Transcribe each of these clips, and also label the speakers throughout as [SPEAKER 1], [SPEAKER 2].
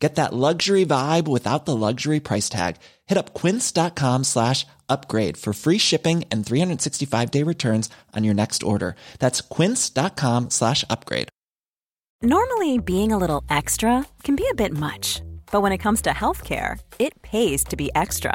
[SPEAKER 1] Get that luxury vibe without the luxury price tag. Hit up quince.com slash upgrade for free shipping and 365 day returns on your next order. That's quince.com slash upgrade.
[SPEAKER 2] Normally, being a little extra can be a bit much, but when it comes to healthcare, it pays to be extra.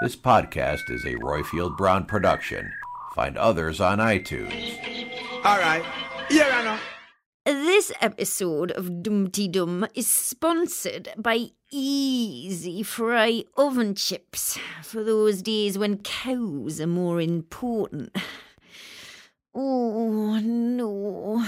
[SPEAKER 3] This podcast is a Roifield Brown production. Find others on iTunes.
[SPEAKER 4] All right. Yeah, I know.
[SPEAKER 5] This episode of Dumteedum is sponsored by Easy Fry Oven Chips for those days when cows are more important. Oh, no.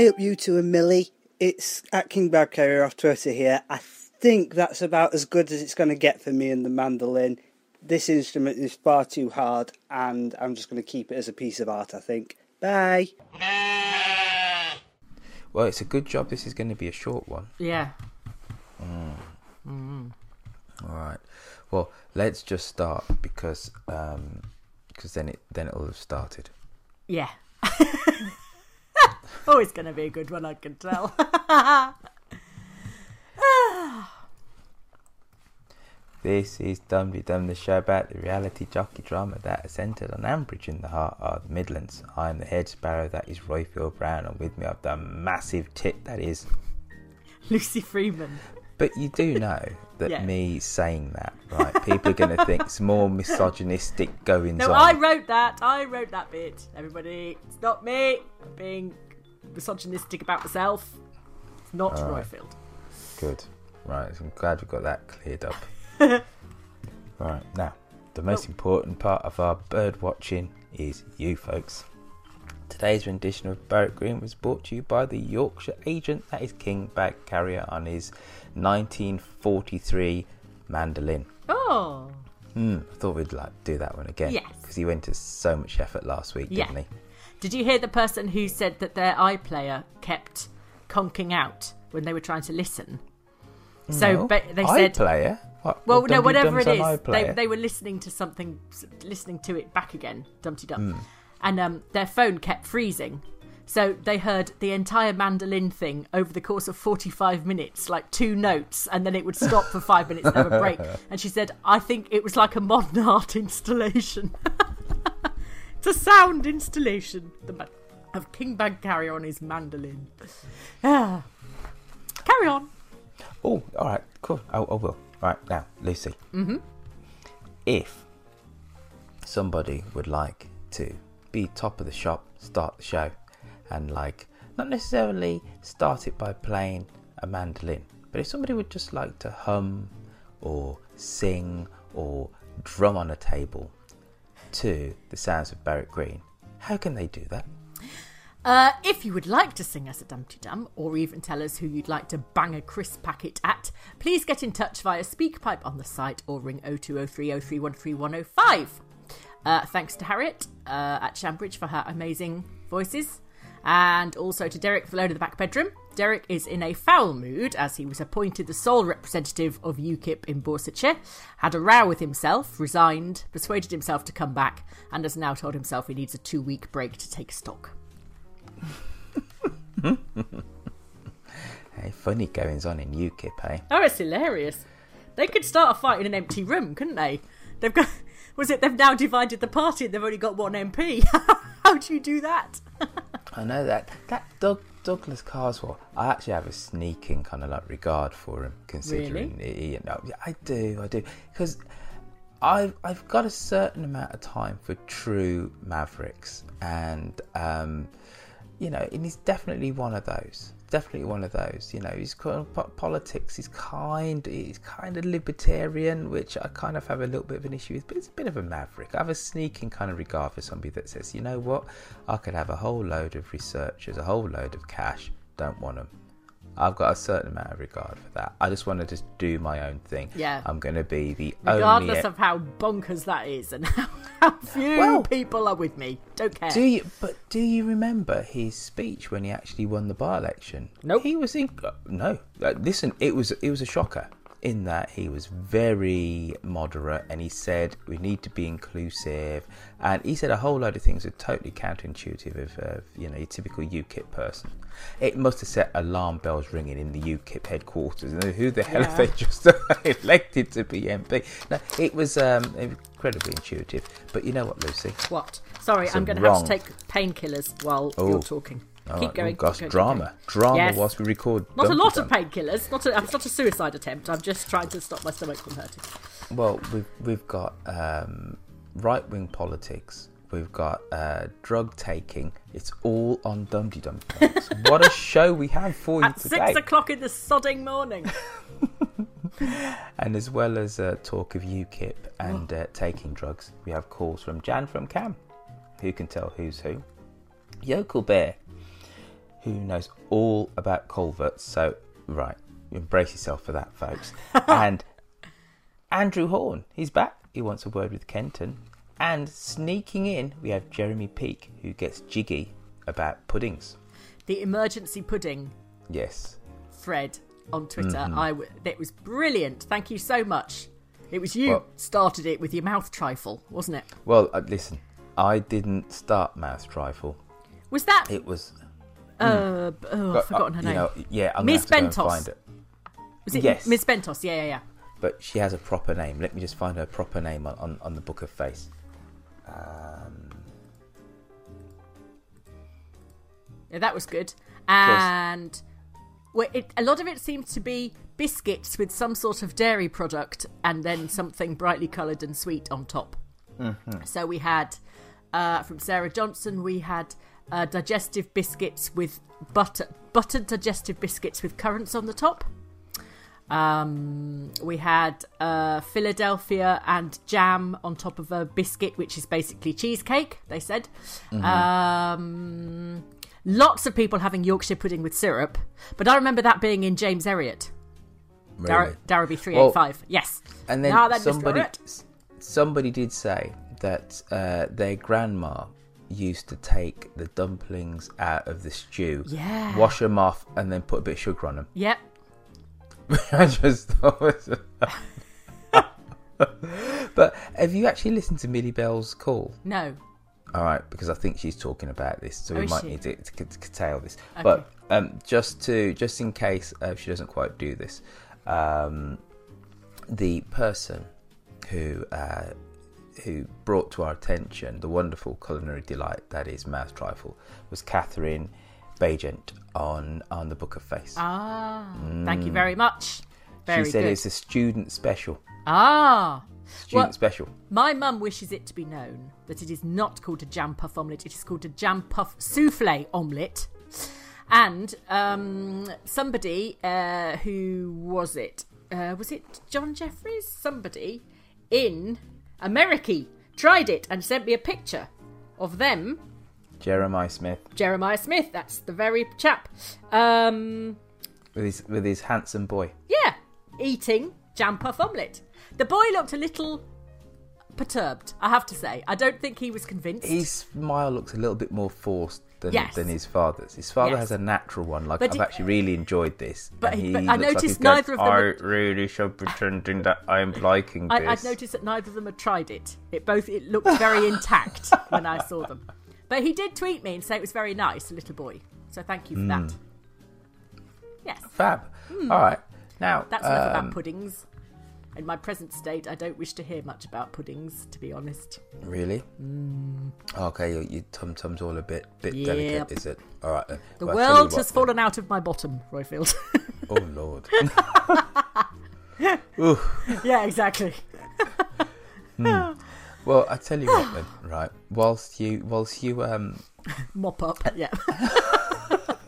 [SPEAKER 6] Hey up you two and Millie. It's at King Bad Carrier off Twitter here. I think that's about as good as it's going to get for me and the mandolin. This instrument is far too hard and I'm just going to keep it as a piece of art, I think. Bye.
[SPEAKER 7] Well, it's a good job this is going to be a short one.
[SPEAKER 8] Yeah. Hmm.
[SPEAKER 7] All right. Well, let's just start because um, cause then it then it'll have started.
[SPEAKER 8] Yeah. oh, it's going to be a good one, I can tell.
[SPEAKER 7] This is Dumteedum, the show about the reality jockey drama that is centred on Ambridge in the heart of the Midlands. I am the head sparrow that is Roifield Brown, and with me I've the massive tit that is.
[SPEAKER 8] Lucy Freeman.
[SPEAKER 7] But you do know that
[SPEAKER 8] Yeah.
[SPEAKER 7] me saying that, right? People are going to think it's more misogynistic goings
[SPEAKER 8] No,
[SPEAKER 7] on.
[SPEAKER 8] I wrote that. I wrote that bit. Everybody, it's not me. Being misogynistic about myself. It's not Roifield.
[SPEAKER 7] Good. Right, I'm glad we got that cleared up. right, now, the most important part of our bird watching is you folks. Today's rendition of Barwick Green was brought to you by the Yorkshire agent that is King Bag Carrier on his 1943 mandolin.
[SPEAKER 8] Oh.
[SPEAKER 7] Hmm, I thought we'd like do that one again.
[SPEAKER 8] Yes.
[SPEAKER 7] Because he went to so much effort last week,
[SPEAKER 8] Yeah.
[SPEAKER 7] didn't he?
[SPEAKER 8] Did you hear the person who said that their iPlayer kept conking out when they were trying to listen? So
[SPEAKER 7] No.
[SPEAKER 8] ba- they said,
[SPEAKER 7] iPlayer? What,
[SPEAKER 8] well,
[SPEAKER 7] what
[SPEAKER 8] no, whatever it is, they, they were listening to something, listening to it back again, Dumteedum,
[SPEAKER 7] Hmm.
[SPEAKER 8] and um, their phone kept freezing. So they heard the entire mandolin thing over the course of 45 minutes, like two notes, and then it would stop for five minutes and have a break. And she said, I think it was like a modern art installation. it's a sound installation the of King Bag Carrier on his mandolin. Ah. Carry on.
[SPEAKER 7] Oh, all right, cool. I, I will. Right now, Lucy. Mm-hmm. If somebody would like to be top of the shop, start the show, and like not necessarily start it by playing a mandolin, but if somebody would just like to hum or sing or drum on a table to the sounds of Barwick Green, how can they do that?
[SPEAKER 8] Uh, if you would like to sing us a Dumteedum, or even tell us who you'd like to bang a crisp packet at, please get in touch via SpeakPipe on the site or ring 02030313105. Uh, thanks to Harriet uh, at Shambridge for her amazing voices, and also to Derek for load of the back bedroom. Derek is in a foul mood as he was appointed the sole representative of UKIP in Borsetshire, had a row with himself, resigned, persuaded himself to come back, and has now told himself he needs a two week break to take stock.
[SPEAKER 7] Hey, funny goings on in UKIP, eh?
[SPEAKER 8] Oh, it's hilarious. They could start a fight in an empty room, couldn't they? They've got. Was it they've now divided the party and they've only got one MP? How do you do that?
[SPEAKER 7] I know that that Doug, Douglas Carswell. I actually have a sneaking kind of like regard for him, considering he- you know. I do, I do, because I've I've got a certain amount of time for true mavericks, and um, you know, and he's definitely one of those. Definitely one of those. You know, he's kind of politics. He's kind. He's kind of libertarian, which I kind of have a little bit of an issue with. But he's a bit of a maverick. I have a sneaking kind of regard for somebody that says, you know what, I could have a whole load of researchers, a whole load of cash. Don't want them. I've got a certain amount of regard for that. I just want to just do my own thing.
[SPEAKER 8] Yeah.
[SPEAKER 7] I'm going to be the
[SPEAKER 8] Regardless
[SPEAKER 7] only.
[SPEAKER 8] of how bonkers that is and how, how few
[SPEAKER 7] Well-
[SPEAKER 8] people are with me. Don't care.
[SPEAKER 7] Do you? But do you remember his speech when he actually won the by-election?
[SPEAKER 8] Nope.
[SPEAKER 7] He was in. No. Listen, it was it was a shocker in that he was very moderate and he said we need to be inclusive and he said a whole load of things that are totally counterintuitive of, of you know your typical UKIP person. It must have set alarm bells ringing in the UKIP headquarters. And who the hell have they just elected to be MP? No, it was um, incredibly intuitive. But you know what, Lucy?
[SPEAKER 8] What? Sorry,
[SPEAKER 7] Some
[SPEAKER 8] I'm going to have to take painkillers while
[SPEAKER 7] Oh.
[SPEAKER 8] you're talking.
[SPEAKER 7] All
[SPEAKER 8] keep
[SPEAKER 7] right,
[SPEAKER 8] going.
[SPEAKER 7] gosh,
[SPEAKER 8] keep going, keep
[SPEAKER 7] drama,
[SPEAKER 8] going.
[SPEAKER 7] drama
[SPEAKER 8] Yes.
[SPEAKER 7] whilst we record.
[SPEAKER 8] Not a lot of painkillers. Not a, it's not a suicide attempt. I'm just trying to stop my stomach from hurting.
[SPEAKER 7] Well, we've we've got um, right wing politics. We've got uh, drug taking. It's all on Dumteedum. what a show we have for you
[SPEAKER 8] At
[SPEAKER 7] today!
[SPEAKER 8] six o'clock in the sodding morning.
[SPEAKER 7] And as well as uh, talk of UKIP and uh, taking drugs, we have calls from Jan from Cam. Who can tell who's who? Yokel Bear, who knows all about culverts. So, right, embrace yourself for that, folks. and Andrew Horn, he's back. He wants a word with Kenton. And sneaking in, we have Jeremy Peake, who gets jiggy about puddings.
[SPEAKER 8] the emergency pudding
[SPEAKER 7] Yes.
[SPEAKER 8] thread on Twitter.
[SPEAKER 7] Mm-hmm.
[SPEAKER 8] I w- it was brilliant. Thank you so much. It was you
[SPEAKER 7] Well-
[SPEAKER 8] started it with your mouth trifle, wasn't it?
[SPEAKER 7] Well, uh, listen, I didn't start Mouth Trifle.
[SPEAKER 8] Was that?
[SPEAKER 7] It was.
[SPEAKER 8] Uh, b- oh, I've forgotten her
[SPEAKER 7] uh,
[SPEAKER 8] name.
[SPEAKER 7] You know, yeah, I'm
[SPEAKER 8] Miss
[SPEAKER 7] gonna have to go and
[SPEAKER 8] Bentos.
[SPEAKER 7] find it.
[SPEAKER 8] was it
[SPEAKER 7] yes.
[SPEAKER 8] Miss Bentos? Yeah, yeah, yeah.
[SPEAKER 7] But she has a proper name. Let me just find her proper name on, on, on the Book of Face.
[SPEAKER 8] Yeah, that was good. And well, it, a lot of it seemed to be biscuits with some sort of dairy product and then something brightly coloured and sweet on top.
[SPEAKER 7] Mm-hmm.
[SPEAKER 8] So we had uh, from Sarah Johnson, we had uh, digestive biscuits with butter, buttered digestive biscuits with currants on the top. Um, we had uh, Philadelphia and jam on top of a biscuit, which is basically cheesecake. They said. Um, lots of people having Yorkshire pudding with syrup, but I remember that being in James Dar-
[SPEAKER 7] Really?
[SPEAKER 8] Darrowby three eight five. Yes.
[SPEAKER 7] And then
[SPEAKER 8] then,
[SPEAKER 7] somebody somebody did say that uh, their grandma used to take the dumplings out of the stew,
[SPEAKER 8] Yeah.
[SPEAKER 7] wash them off, and then put a bit of sugar on them.
[SPEAKER 8] Yep.
[SPEAKER 7] I just thought. but have you actually listened to Millie Bell's call?
[SPEAKER 8] No.
[SPEAKER 7] All right, because I think she's talking about this, so
[SPEAKER 8] Oh,
[SPEAKER 7] we might
[SPEAKER 8] she?
[SPEAKER 7] need to, to, to curtail this. But um, just to just in case uh, she doesn't quite do this, um, the person who uh, who brought to our attention the wonderful culinary delight that is mouth trifle was Catherine Bagent on on the Book of Face.
[SPEAKER 8] Ah. Thank you very much. Very
[SPEAKER 7] Mm. she said
[SPEAKER 8] good.
[SPEAKER 7] it's a student special.
[SPEAKER 8] Ah.
[SPEAKER 7] Student
[SPEAKER 8] Well-
[SPEAKER 7] special.
[SPEAKER 8] My mum wishes it to be known that it is not called a jam puff omelette. It is called a jam puff souffle omelette. And um, somebody uh, who was it? Uh, was it John Jeffries? Somebody in America tried it and sent me a picture of them.
[SPEAKER 7] Jeremiah Smith
[SPEAKER 8] Jeremiah Smith. That's the very chap. Um,
[SPEAKER 7] with his with his handsome boy.
[SPEAKER 8] yeah, eating jam puff omelette. The boy looked a little perturbed. I have to say. I don't think he was convinced.
[SPEAKER 7] His smile looks a little bit more forced than,
[SPEAKER 8] Yes.
[SPEAKER 7] than his father's. His father
[SPEAKER 8] Yes.
[SPEAKER 7] has a natural one. Like
[SPEAKER 8] But
[SPEAKER 7] I've
[SPEAKER 8] he-
[SPEAKER 7] actually really enjoyed this.
[SPEAKER 8] But he- but I
[SPEAKER 7] looks like
[SPEAKER 8] noticed
[SPEAKER 7] going,
[SPEAKER 8] neither of them
[SPEAKER 7] I
[SPEAKER 8] were-
[SPEAKER 7] really should pretending that I'm liking this.
[SPEAKER 8] I, I'd noticed that neither of them had tried it. It both it looked very intact when I saw them. But he did tweet me and say it was very nice, little boy. So thank you for that. Yes,
[SPEAKER 7] Fab. All right. Now
[SPEAKER 8] that's enough
[SPEAKER 7] um,
[SPEAKER 8] about puddings. In my present state, I don't wish to hear much about puddings, to be honest.
[SPEAKER 7] Really? Okay, your, your tum tum's all a bit bit
[SPEAKER 8] Yep.
[SPEAKER 7] delicate, is it? All right. Then.
[SPEAKER 8] The
[SPEAKER 7] Well, I'll tell you
[SPEAKER 8] world
[SPEAKER 7] what
[SPEAKER 8] has
[SPEAKER 7] then.
[SPEAKER 8] fallen out of my bottom, Roifield.
[SPEAKER 7] Oh lord.
[SPEAKER 8] Yeah, exactly.
[SPEAKER 7] Well, I tell you what then. Right. Whilst you whilst you um,
[SPEAKER 8] Mop up. Yeah.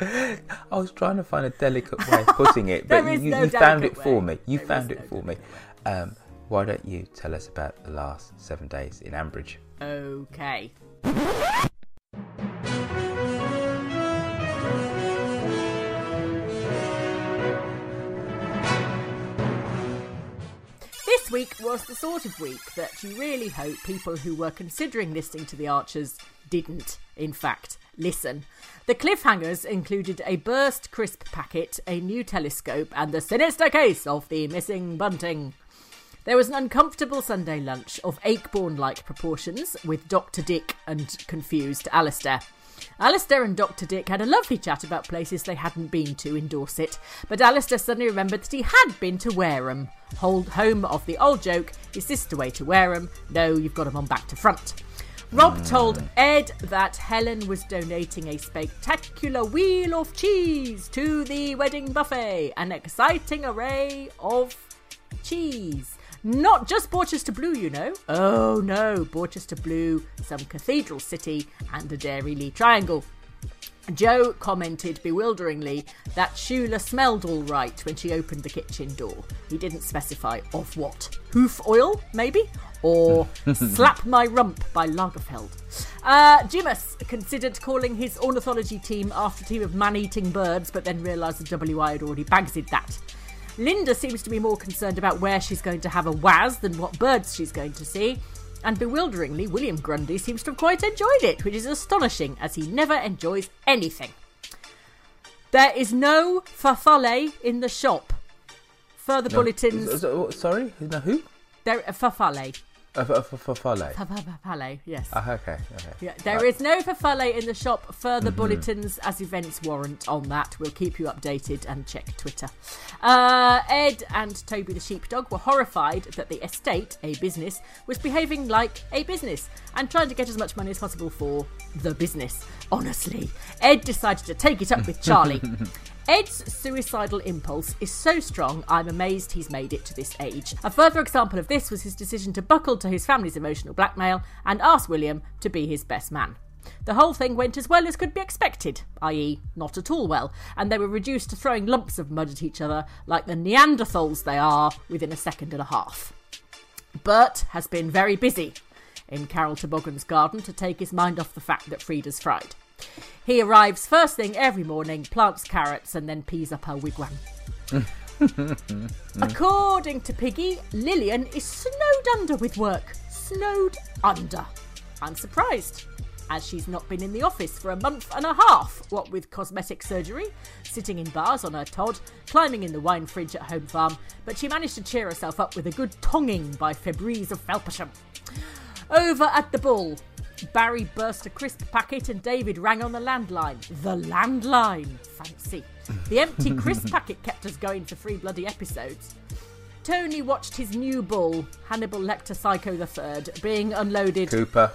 [SPEAKER 7] I was trying to find a delicate way of putting it, but you,
[SPEAKER 8] no
[SPEAKER 7] you found it
[SPEAKER 8] delicate
[SPEAKER 7] for
[SPEAKER 8] way.
[SPEAKER 7] me. You
[SPEAKER 8] There
[SPEAKER 7] found it
[SPEAKER 8] no
[SPEAKER 7] for me. Um, why don't you tell us about the last seven days in Ambridge?
[SPEAKER 8] Okay. This week was the sort of week that you really hope people who were considering listening to The Archers didn't, in fact, listen. The cliffhangers included a burst crisp packet, a new telescope, and the sinister case of the missing bunting. There was an uncomfortable Sunday lunch of Ayckbourn like proportions with Dr. Dick and confused Alistair. Alistair and Dr. Dick had a lovely chat about places they hadn't been to in Dorset, but Alistair suddenly remembered that he had been to Wareham, hold home of the old joke, is this the way to Wareham? No, you've got 'em on back to front. Rob told Ed that Helen was donating a spectacular wheel of cheese to the wedding buffet, an exciting array of cheese. Not just Borchester Blue, you know. Oh no, Borchester Blue, some cathedral city, and a Dairylea triangle. Joe commented bewilderingly that Shula smelled all right when she opened the kitchen door. He didn't specify of what. Hoof oil, maybe? Or Slap My Rump by Lagerfeld. Uh, Jimus considered calling his ornithology team after a team of man eating birds, but then realised the WI had already bagsied that. Linda seems to be more concerned about where she's going to have a waz than what birds she's going to see. And bewilderingly, William Grundy seems to have quite enjoyed it, which is astonishing as he never enjoys anything. There is no farfalle in the shop. Further bulletins.
[SPEAKER 7] S- s- Sorry, no, who?
[SPEAKER 8] There a farfalle.
[SPEAKER 7] Uh.
[SPEAKER 8] Farfalle, yes.
[SPEAKER 7] Ah, okay, okay.
[SPEAKER 8] Yeah, there is no farfalle in the shop. Further bulletins as events warrant on that. We'll keep you updated and check Twitter. Uh, Ed and Toby the sheepdog were horrified that the estate, a business, was behaving like a business and trying to get as much money as possible for the business. Honestly, Ed decided to take it up with Charlie. Ed's suicidal impulse is so strong, I'm amazed he's made it to this age. A further example of this was his decision to buckle to his family's emotional blackmail and ask William to be his best man. The whole thing went as well as could be expected, i.e., not at all well, and they were reduced to throwing lumps of mud at each other like the Neanderthals they are within a second and a half. Bert has been very busy in Carol Toboggan's garden to take his mind off the fact that Freda's fried. He arrives first thing every morning, plants carrots, and then pees up her wigwam. According to Piggy, Lillian is snowed under with work. Snowed under. I'm surprised, as she's not been in the office for a month and a half, what with cosmetic surgery, sitting in bars on her Todd, climbing in the wine fridge at home farm, but she managed to cheer herself up with a good tonguing by Febreze of Felpersham. Over at the Bull, Barry burst a crisp packet and David rang on the landline. The landline! Fancy. The empty crisp packet kept us going for three bloody episodes. Tony watched his new bull, Hannibal Lecter Psycho III, being unloaded.
[SPEAKER 7] Cooper.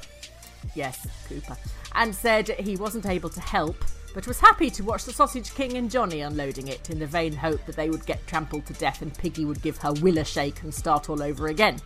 [SPEAKER 8] Yes, Cooper. And said he wasn't able to help, but was happy to watch the Sausage King and Johnny unloading it in the vain hope that they would get trampled to death and Piggy would give her will a shake and start all over again.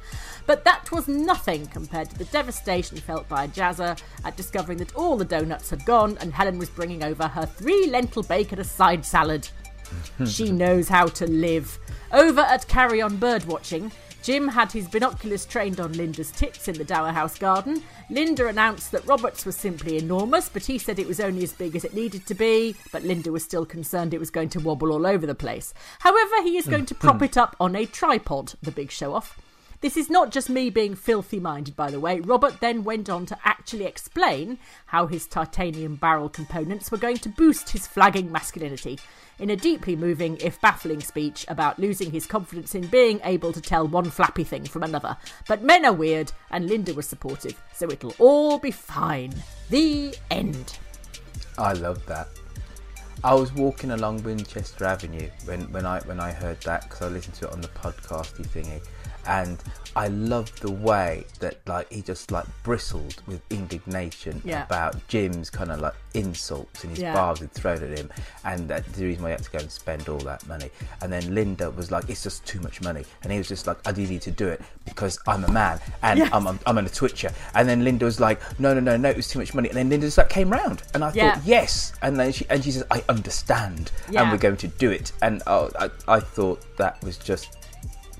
[SPEAKER 8] But that was nothing compared to the devastation felt by Jazza at discovering that all the donuts had gone and Helen was bringing over her three lentil bacon a side salad. she knows how to live. Over at Carry On Birdwatching, Jim had his binoculars trained on Linda's tits in the Dower House garden. Linda announced that Roberts was simply enormous, but he said it was only as big as it needed to be. But Linda was still concerned it was going to wobble all over the place. However, he is mm, going to mm. prop it up on a tripod, the big show off. This is not just me being filthy minded, by the way. Robert then went on to actually explain how his titanium barrel components were going to boost his flagging masculinity in a deeply moving, if baffling, speech about losing his confidence in being able to tell one flappy thing from another. But men are weird, and Linda was supportive, so it'll all be fine. The end.
[SPEAKER 7] I love that. I was walking along Winchester Avenue when, when I when I heard that because I listened to it on the podcasty thingy, and I loved the way that like he just like bristled with indignation
[SPEAKER 8] Yeah.
[SPEAKER 7] about Jim's kind of like insults and his
[SPEAKER 8] Yeah.
[SPEAKER 7] barbs he'd thrown at him, and that the reason why he had to go and spend all that money. And then Linda was like, "It's just too much money," and he was just like, "I do need to do it because I'm a man and
[SPEAKER 8] Yes.
[SPEAKER 7] I'm, I'm I'm a twitcher." And then Linda was like, "No, no, no, no, it was too much money." And then Linda just like came round, and I
[SPEAKER 8] Yeah.
[SPEAKER 7] thought, "Yes," and then she and she says, "I understand, and we're going to do it." And oh, I I thought that was just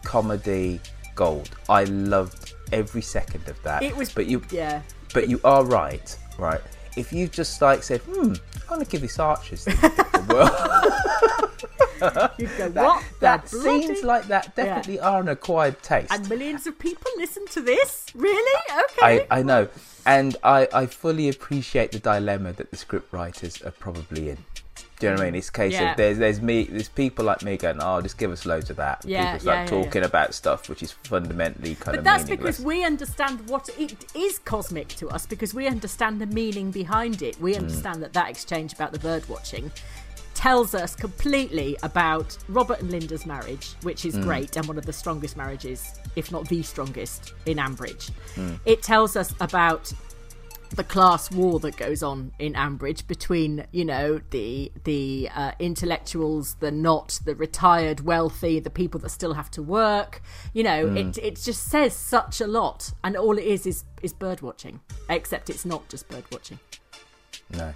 [SPEAKER 7] comedy gold. I loved every second of that.
[SPEAKER 8] It was.
[SPEAKER 7] but you
[SPEAKER 8] Yeah.
[SPEAKER 7] but you are right, right? If you just like said, "Hmm, I'm gonna give this Archers a different whirl,"
[SPEAKER 8] You'd go,
[SPEAKER 7] that,
[SPEAKER 8] what?
[SPEAKER 7] that
[SPEAKER 8] the bloody-
[SPEAKER 7] scenes like that definitely are an acquired taste.
[SPEAKER 8] And millions of people listen to this? Really? Okay.
[SPEAKER 7] I, I know, and I, I fully appreciate the dilemma that the script writers are probably in. Do you know what I mean? It's a case
[SPEAKER 8] Yeah.
[SPEAKER 7] of there's there's me there's people like me going, oh, just give us loads of that.
[SPEAKER 8] Yeah,
[SPEAKER 7] people start
[SPEAKER 8] yeah, yeah,
[SPEAKER 7] talking about stuff which is fundamentally kind
[SPEAKER 8] But
[SPEAKER 7] of
[SPEAKER 8] But
[SPEAKER 7] that's
[SPEAKER 8] because we understand what it is cosmic to us because we understand the meaning behind it.
[SPEAKER 7] Hmm.
[SPEAKER 8] We understand that that exchange about the bird watching tells us completely about Robert and Linda's marriage, which
[SPEAKER 7] Hmm.
[SPEAKER 8] is great and one of the strongest marriages, if not the strongest, in Ambridge.
[SPEAKER 7] Hmm.
[SPEAKER 8] It tells us about the class war that goes on in Ambridge between, you know, the the uh, intellectuals, the not, the retired wealthy, the people that still have to work. You know, it it just says such a lot, and all it is is is bird watching. Except it's not just bird watching.
[SPEAKER 7] No.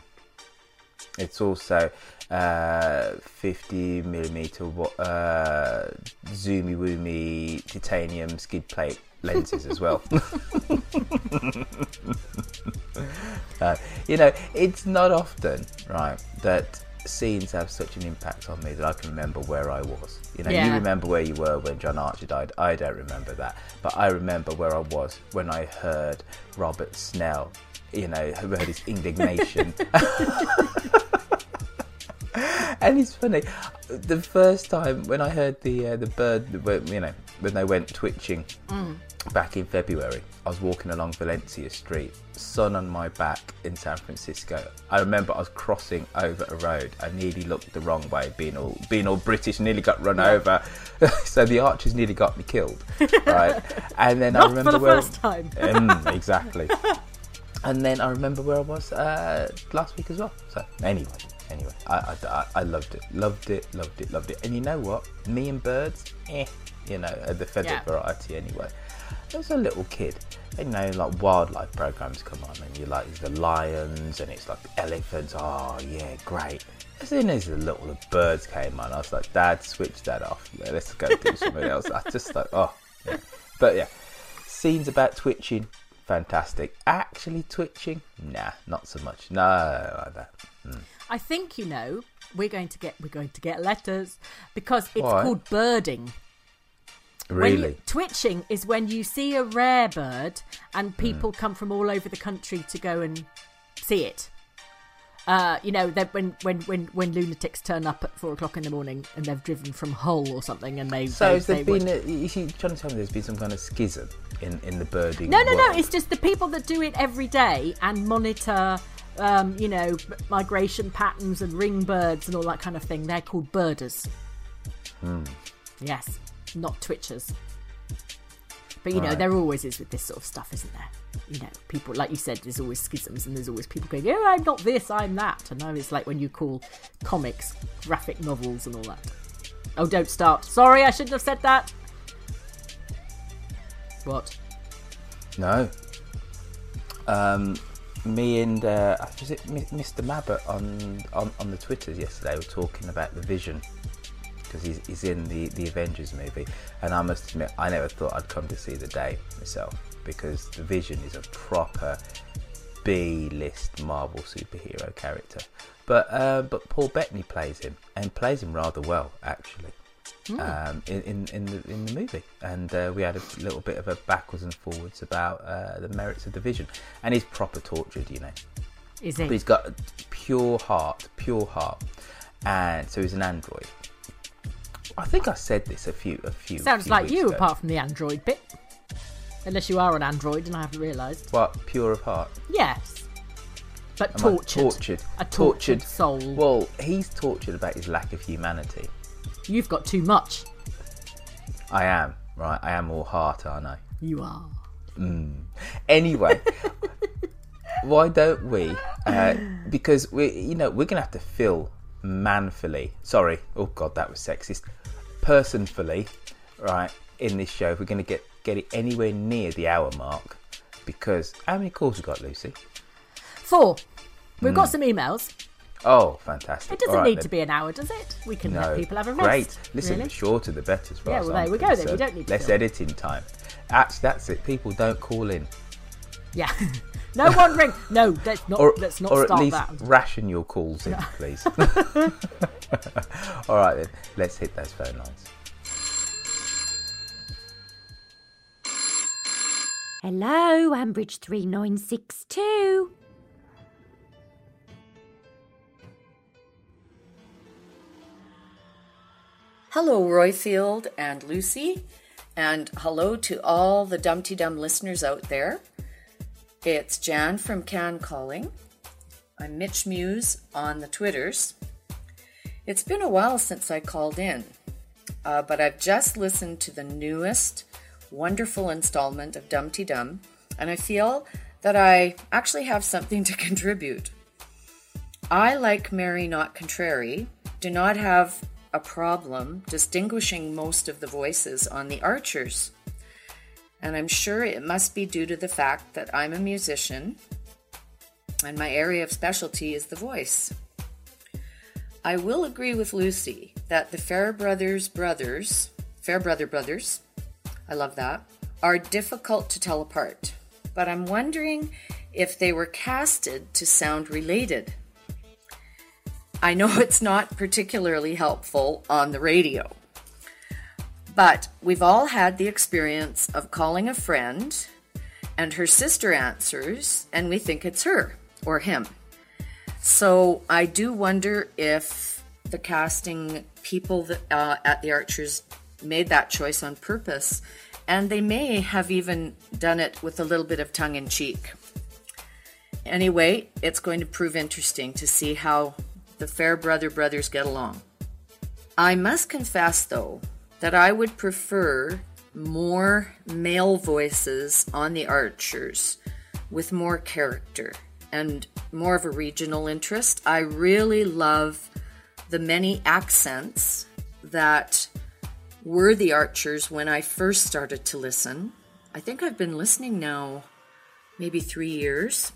[SPEAKER 7] It's also uh, 50 millimeter uh, zoomy woomy titanium skid plate lenses as well. uh, you know, it's not often, right, that scenes have such an impact on me that I can remember where I was. You know, you remember where you were when John Archer died. I don't remember that, but I remember where I was when I heard Robert Snell. You know, heard his indignation. and it's funny. The first time when I heard the uh, the bird, you know, when they went twitching back in February, I was walking along Valencia Street, sun on my back in San Francisco. I remember I was crossing over a road. I nearly looked the wrong way, being all being all British, nearly got run over. so the archers nearly got me killed, right? And then I remember
[SPEAKER 8] for the
[SPEAKER 7] where,
[SPEAKER 8] first time.
[SPEAKER 7] um, exactly. And then I remember where I was uh, last week as well. So anyway, anyway, I, I, I- loved it, loved it, loved it, loved it. And you know what? Me and birds, eh, you know, the feathered
[SPEAKER 8] Yeah.
[SPEAKER 7] variety anyway. I was a little kid. You know, like wildlife programs come on, and you like the lions, and it's like elephants. Oh yeah, great. As soon as the little birds came on, I was like, Dad, switch that off. Yeah, let's go do something else. I just like, oh, yeah. But yeah, scenes about twitching, fantastic. Actually twitching, nah, not so much. No, like that.
[SPEAKER 8] I think you know we're going to get we're going to get letters because it's
[SPEAKER 7] Why?
[SPEAKER 8] called birding.
[SPEAKER 7] Really?
[SPEAKER 8] you- twitching is when you see a rare bird and people come from all over the country to go and see it. Uh, you know, that when, when, when, when lunatics turn up at four o'clock in the morning and they've driven from Hull or something and they.
[SPEAKER 7] So
[SPEAKER 8] they, they
[SPEAKER 7] been? A, you see, trying to tell me there's been some kind of schism in, in the birding.
[SPEAKER 8] No, no, no. It's just the people that do it every day and monitor, um, you know, migration patterns and ring birds and all that kind of thing. They're called birders.
[SPEAKER 7] Hmm.
[SPEAKER 8] Yes, not twitchers. But you know,
[SPEAKER 7] Right.
[SPEAKER 8] there always is with this sort of stuff, isn't there? You know, people like you said, there's always schisms, and there's always people going, "Oh, I'm not this, I'm that." And now it's like when you call comics graphic novels and all that. Oh, don't start. Sorry, I shouldn't have said that. What?
[SPEAKER 7] No. Um, me and uh, it Mr. Mabbott on, on on the Twitters yesterday were talking about the Vision because he's, he's in the the Avengers movie, and I must admit I never thought I'd come to see the day myself because the Vision is a proper B-list Marvel superhero character, but uh, but Paul Bettany plays him and plays him rather well actually. Um, in, in in the in the movie, and uh, we had a little bit of a backwards and forwards about uh, the merits of the Vision, and he's proper tortured, you know.
[SPEAKER 8] Is
[SPEAKER 7] But
[SPEAKER 8] he?
[SPEAKER 7] he's got a pure heart, pure heart, and so he's an android. I think I said this a few a few.
[SPEAKER 8] Sounds
[SPEAKER 7] few
[SPEAKER 8] like you,
[SPEAKER 7] ago.
[SPEAKER 8] apart from the android bit. Unless you are an android and I haven't realised.
[SPEAKER 7] What pure of heart?
[SPEAKER 8] Yes. But
[SPEAKER 7] Am I
[SPEAKER 8] tortured.
[SPEAKER 7] tortured.
[SPEAKER 8] A tortured, soul.
[SPEAKER 7] Well, he's tortured about his lack of humanity.
[SPEAKER 8] You've got too much.
[SPEAKER 7] I am right. I am all heart, aren't I?
[SPEAKER 8] You are.
[SPEAKER 7] Anyway, why don't we? Uh, because we, you know, we're gonna have to fill manfully. Sorry, oh god, that was sexist. Personfully, right? In this show, if we're gonna get get it anywhere near the hour mark, because how many calls we got, Lucy?
[SPEAKER 8] Four. We've
[SPEAKER 7] Hmm.
[SPEAKER 8] got some emails.
[SPEAKER 7] Oh, fantastic!
[SPEAKER 8] It doesn't
[SPEAKER 7] All right,
[SPEAKER 8] need
[SPEAKER 7] then.
[SPEAKER 8] to be an hour, does it? We can
[SPEAKER 7] No,
[SPEAKER 8] let people have a rest.
[SPEAKER 7] great. Listen,
[SPEAKER 8] really.
[SPEAKER 7] the shorter the better. As far
[SPEAKER 8] Yeah,
[SPEAKER 7] as
[SPEAKER 8] well,
[SPEAKER 7] I'm
[SPEAKER 8] there we go then. We don't need to
[SPEAKER 7] less
[SPEAKER 8] fill.
[SPEAKER 7] editing time. Actually, that's it. People don't call in,
[SPEAKER 8] Yeah. no one ring. No, let's not.
[SPEAKER 7] or
[SPEAKER 8] let's not
[SPEAKER 7] or
[SPEAKER 8] start
[SPEAKER 7] at least
[SPEAKER 8] that.
[SPEAKER 7] ration your calls in, please. All right then, let's hit those phone lines.
[SPEAKER 5] Hello, Ambridge 3962.
[SPEAKER 9] Hello, Roifield and Lucy, and hello to all the Dumteedum listeners out there. It's Jan from Can calling. I'm Mitch Muse on the Twitters. It's been a while since I called in, uh, but I've just listened to the newest wonderful installment of Dumteedum, and I feel that I actually have something to contribute. I, like Mary Not Contrary, do not have a problem distinguishing most of the voices on the Archers. And I'm sure it must be due to the fact that I'm a musician and my area of specialty is the voice. I will agree with Lucy that the Fairbrothers brothers, Fairbrother brothers, I love that, are difficult to tell apart. But I'm wondering if they were casted to sound related. I know it's not particularly helpful on the radio. But we've all had the experience of calling a friend and her sister answers and we think it's her or him. So I do wonder if the casting people that, uh, at the Archers made that choice on purpose and they may have even done it with a little bit of tongue in cheek. Anyway, it's going to prove interesting to see how the Fairbrother brothers get along. I must confess, though, that I would prefer more male voices on the Archers with more character and more of a regional interest. I really love the many accents that were the Archers when I first started to listen. I think I've been listening now maybe three years.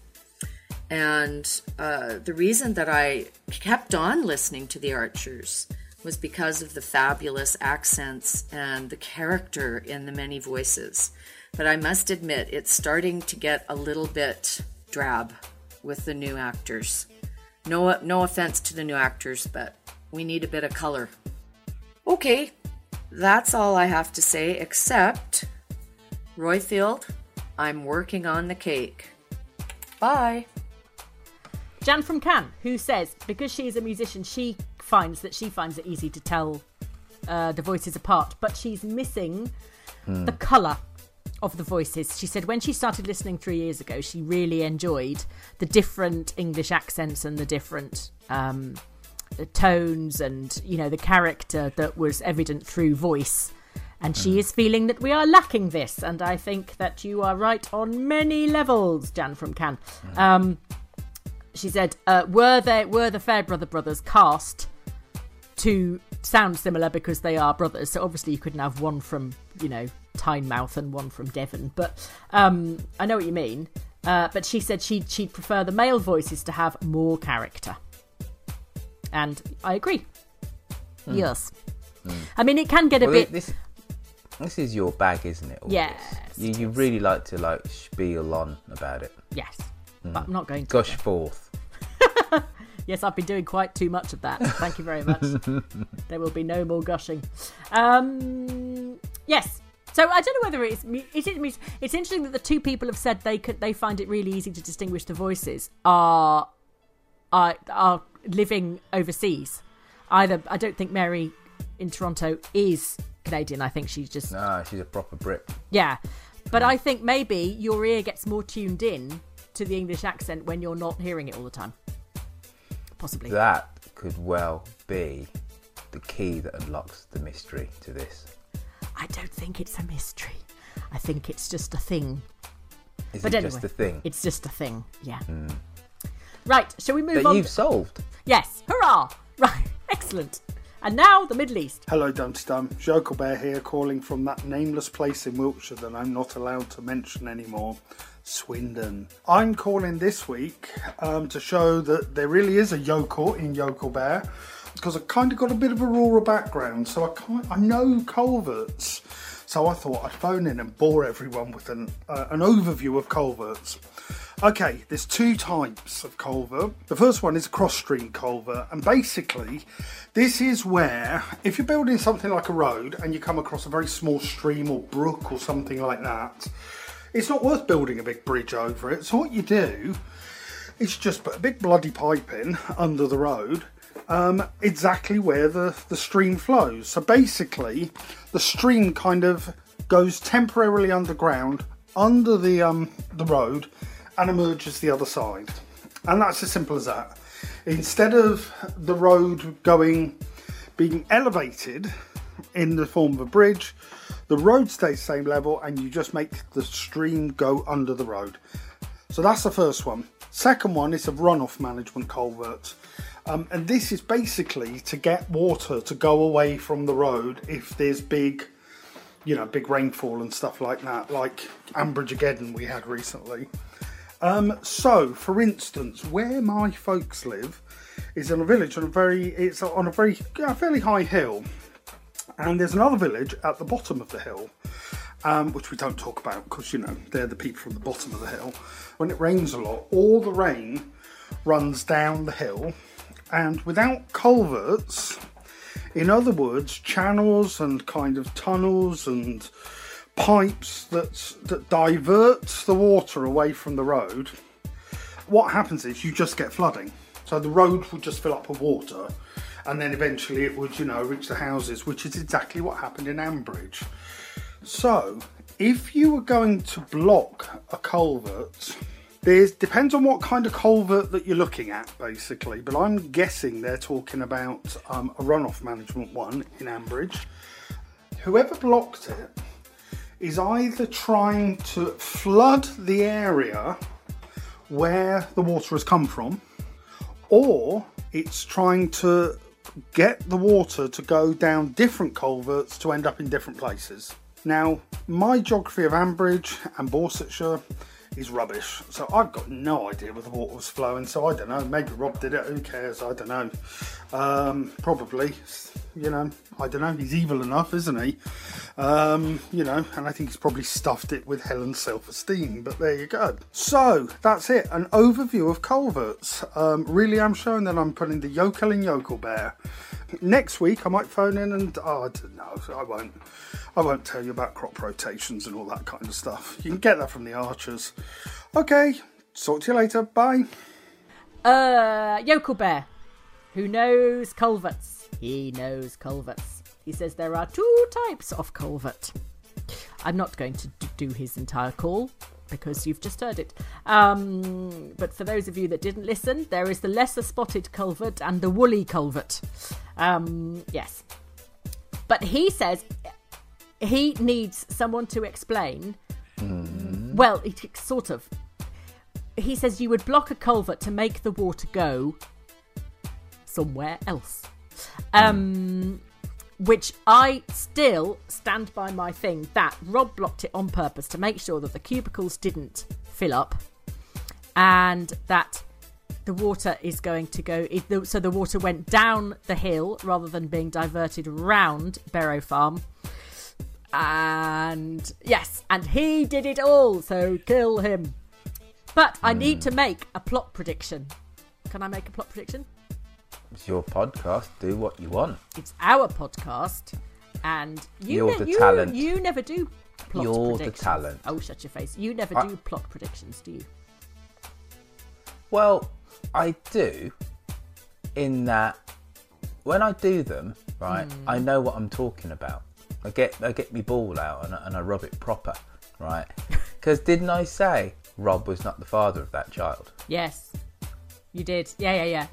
[SPEAKER 9] And uh, the reason that I kept on listening to the Archers was because of the fabulous accents and the character in the many voices. But I must admit, it's starting to get a little bit drab with the new actors. No, no offense to the new actors, but we need a bit of color. Okay, that's all I have to say, except Roifield, I'm working on the cake. Bye.
[SPEAKER 8] Jan from Cannes, who says because she is a musician, she finds that she finds it easy to tell uh, the voices apart, but she's missing the colour of the voices. She said when she started listening three years ago, she really enjoyed the different English accents and the different um, tones and you know the character that was evident through voice. And she is feeling that we are lacking this, and I think that you are right on many levels, Jan from Cannes. Um, she said, uh, "Were they were the Fairbrother brothers cast to sound similar because they are brothers? So obviously you couldn't have one from you know Tynemouth and one from Devon. But um, I know what you mean. Uh, but she said she'd she'd prefer the male voices to have more character, and I agree. Yes, I mean it can get a bit.
[SPEAKER 7] this this is your bag, isn't it?
[SPEAKER 8] Yes,
[SPEAKER 7] this? You, you really like to like spiel on about it.
[SPEAKER 8] Yes, but I'm not going to.
[SPEAKER 7] Gush forth.
[SPEAKER 8] Yes, I've been doing quite too much of that. Thank you very much. there will be no more gushing. Um, yes. So I don't know whether it's is it it's interesting that the two people have said they could they find it really easy to distinguish the voices are are are living overseas. Either I don't think Mary in Toronto is Canadian. I think she's just
[SPEAKER 7] Nah, she's a proper Brit.
[SPEAKER 8] yeah. But I think maybe your ear gets more tuned in to the English accent when you're not hearing it all the time. Possibly.
[SPEAKER 7] That could well be the key that unlocks the mystery to this.
[SPEAKER 8] I don't think it's a mystery. I think it's just a thing.
[SPEAKER 7] Is
[SPEAKER 8] But
[SPEAKER 7] it
[SPEAKER 8] anyway,
[SPEAKER 7] just a thing
[SPEAKER 8] It's just a thing. Yeah. Hmm. Right. Shall we move
[SPEAKER 7] that
[SPEAKER 8] on?
[SPEAKER 7] you've solved?
[SPEAKER 8] Yes. Hurrah! Right. Excellent. And now the Middle East.
[SPEAKER 10] Hello, Dumpty Dum. Yokel Bear here, calling from that nameless place in Wiltshire that I'm not allowed to mention anymore, Swindon. I'm calling this week um, to show that there really is a yokel in Yokel Bear because I kind of got a bit of a rural background, so I kind I know culverts. So I thought I'd phone in and bore everyone with an uh, an overview of culverts. Okay, there's two types of culvert. The first one is a cross stream culvert, and basically, this is where if you're building something like a road and you come across a very small stream or brook or something like that, it's not worth building a big bridge over it. So what you do is just put a big bloody pipe in under the road, um, exactly where the, the stream flows. So basically, the stream kind of goes temporarily underground under the um, the road and emerges the other side. And that's as simple as that. Instead of the road going being elevated in the form of a bridge, the road stays same level and you just make the stream go under the road. So that's the first one. Second one is a runoff management culvert. Um, and this is basically to get water to go away from the road if there's big, you know, big rainfall and stuff like that, like Ambridge we had recently. Um, so, for instance, where my folks live is in a village on a very, it's on a very a fairly high hill, and there's another village at the bottom of the hill, um, which we don't talk about because you know they're the people from the bottom of the hill. When it rains a lot, all the rain runs down the hill, and without culverts, in other words, channels and kind of tunnels and pipes that that divert the water away from the road, what happens is you just get flooding. So the road will just fill up with water, and then eventually it would, you know, reach the houses, which is exactly what happened in Ambridge. So if you were going to block a culvert, there's depends on what kind of culvert that you're looking at, basically. But I'm guessing they're talking about um, a runoff management one in Ambridge. Whoever blocked it is either trying to flood the area where the water has come from, or it's trying to get the water to go down different culverts to end up in different places. Now, my geography of Ambridge and Borsetshire is rubbish, so I've got no idea where the water was flowing, so I don't know. Maybe Rob did it, who cares? I don't know. Um, probably, you know, I don't know. He's evil enough, isn't he? Um, you know, and I think he's probably stuffed it with Helen's self esteem, but there you go. So that's it an overview of culverts. Um, really, I'm showing that I'm putting the yokel in yokel bear. Next week, I might phone in and oh, know, I won't. I won't tell you about crop rotations and all that kind of stuff. You can get that from the archers. Okay, talk to you later. Bye.
[SPEAKER 8] Uh, Yokel Bear, who knows culverts. He knows culverts. He says there are two types of culvert. I'm not going to do his entire call because you've just heard it. Um, but for those of you that didn't listen, there is the lesser spotted culvert and the woolly culvert. Um, yes. But he says he needs someone to explain. Well, it, sort of. He says you would block a culvert to make the water go somewhere else. Um, which I still stand by my thing that Rob blocked it on purpose to make sure that the cubicles didn't fill up and that the water is going to go so the water went down the hill rather than being diverted round Barrow Farm. And yes and he did it all so kill him. But I need to make a plot prediction. Can I make a plot prediction
[SPEAKER 7] It's your podcast. Do what you want.
[SPEAKER 8] It's our podcast, and you
[SPEAKER 7] You're the
[SPEAKER 8] you,
[SPEAKER 7] talent.
[SPEAKER 8] You never do plot
[SPEAKER 7] You're the
[SPEAKER 8] predictions.
[SPEAKER 7] talent.
[SPEAKER 8] Oh, shut your face! You never
[SPEAKER 7] I-
[SPEAKER 8] do plot predictions, do you?
[SPEAKER 7] Well, I do, in that when I do them, right,
[SPEAKER 8] Hmm.
[SPEAKER 7] I know what I'm talking about. I get I get my ball out and I, and I rub it proper, right? Because didn't I say Rob was not the father of that child?
[SPEAKER 8] Yes, you did. Yeah, yeah, yeah.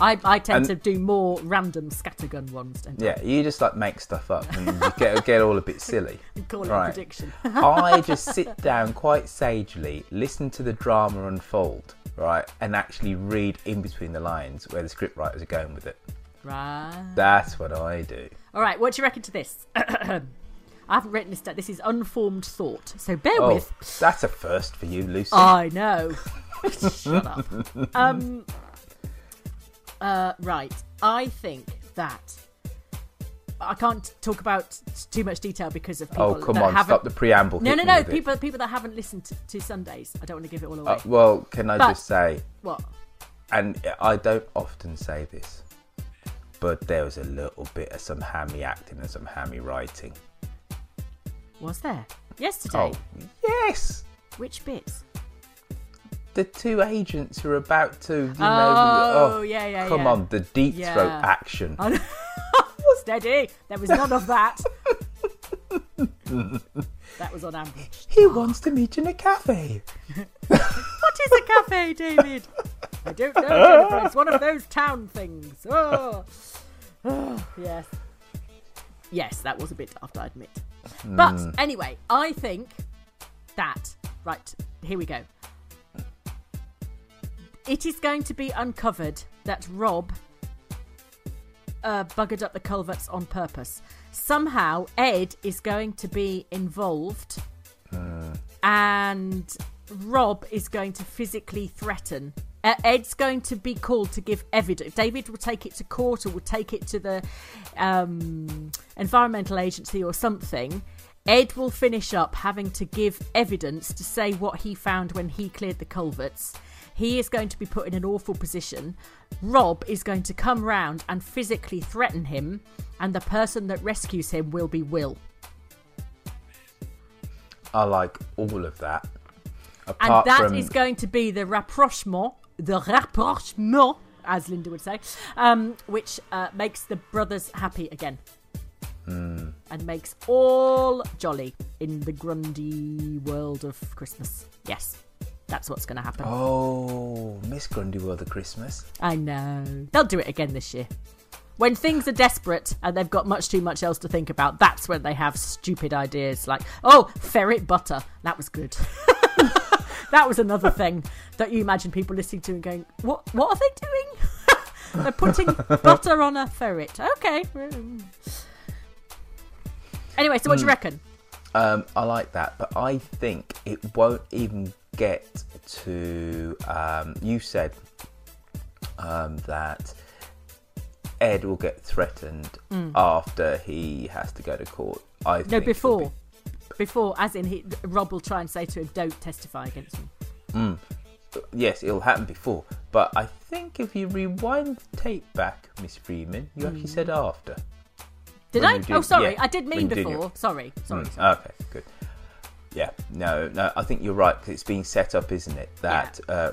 [SPEAKER 8] I, I tend
[SPEAKER 7] And-
[SPEAKER 8] to do more random scattergun ones. Don't I?
[SPEAKER 7] Yeah, you just like make stuff up and you get get all a bit silly.
[SPEAKER 8] Call it
[SPEAKER 7] Right.
[SPEAKER 8] a prediction.
[SPEAKER 7] I just sit down quite sagely, listen to the drama unfold, right, and actually read in between the lines where the scriptwriters are going with it.
[SPEAKER 8] right.
[SPEAKER 7] That's what I do.
[SPEAKER 8] All right. What do you reckon to this? I haven't written this down. This is unformed thought. So bear
[SPEAKER 7] Oh,
[SPEAKER 8] with.
[SPEAKER 7] that's a first for you, Lucy.
[SPEAKER 8] I know. Shut up. Um. Uh. Right. I think that. I can't talk about too much detail because of people
[SPEAKER 7] oh, come
[SPEAKER 8] that
[SPEAKER 7] on,
[SPEAKER 8] haven't.
[SPEAKER 7] stop the preamble.
[SPEAKER 8] no, no, no.
[SPEAKER 7] with it.
[SPEAKER 8] People, people that haven't listened to, to Sundays. I don't want to give it all away.
[SPEAKER 7] Uh, well, can I
[SPEAKER 8] But-
[SPEAKER 7] just say,
[SPEAKER 8] what?
[SPEAKER 7] and I don't often say this, but there was a little bit of some hammy acting and some hammy writing.
[SPEAKER 8] Was there yesterday?
[SPEAKER 7] Oh, yes!
[SPEAKER 8] Which bits?
[SPEAKER 7] The two agents who are about to, you know,
[SPEAKER 8] Oh, yeah, yeah,
[SPEAKER 7] Come
[SPEAKER 8] yeah.
[SPEAKER 7] on, the deep throat action.
[SPEAKER 8] I. Steady. There was none of that. that was on ambush.
[SPEAKER 7] He wants to meet you in a cafe.
[SPEAKER 8] What is a cafe, David? I don't know, Jennifer. It's one of those town things. Oh. Oh, yes. Yes, that was a bit daft, I admit. But
[SPEAKER 7] Hmm.
[SPEAKER 8] anyway, I think that. Right, here we go. It is going to be uncovered that Rob uh, buggered up the culverts on purpose. Somehow, Ed is going to be involved and Rob is going to physically threaten. Uh, Ed's going to be called to give evidence. David will take it to court or will take it to the um, environmental agency or something. Ed will finish up having to give evidence to say what he found when he cleared the culverts. He is going to be put in an awful position. Rob is going to come round and physically threaten him, and the person that rescues him will be Will.
[SPEAKER 7] I like all of that.
[SPEAKER 8] And
[SPEAKER 7] Apart
[SPEAKER 8] that
[SPEAKER 7] from,
[SPEAKER 8] is going to be the rapprochement, the rapprochement, as Linda would say, um, which uh, makes the brothers happy again.
[SPEAKER 7] Hmm.
[SPEAKER 8] And makes all jolly in the Grundy world of Christmas. Yes, that's what's going to happen.
[SPEAKER 7] Oh, Miss Grundy World of Christmas.
[SPEAKER 8] I know. They'll do it again this year. When things are desperate and they've got much too much else to think about, that's when they have stupid ideas like, oh, ferret butter. That was good. that was another thing that you imagine people listening to and going, what, what are they doing? They're putting butter on a ferret. Okay. Anyway, so what do you reckon?
[SPEAKER 7] Um, I like that, but I think it won't even get to. Um, you said um, that Ed will get threatened after he has to go to court. I
[SPEAKER 8] No, before.
[SPEAKER 7] be-
[SPEAKER 8] Before, as in, he, Rob will try and say to him, don't testify against me.
[SPEAKER 7] yes, it'll happen before, but I think if you rewind the tape back, Miss Freeman, you actually said after.
[SPEAKER 8] Did
[SPEAKER 7] When
[SPEAKER 8] I?
[SPEAKER 7] you
[SPEAKER 8] oh, sorry.
[SPEAKER 7] yeah,
[SPEAKER 8] I did mean
[SPEAKER 7] did
[SPEAKER 8] before.
[SPEAKER 7] your-
[SPEAKER 8] Sorry. Sorry.
[SPEAKER 7] Mm,
[SPEAKER 8] sorry.
[SPEAKER 7] Okay, good. Yeah, no, no, I think you're right 'cause it's being set up, isn't it? That uh,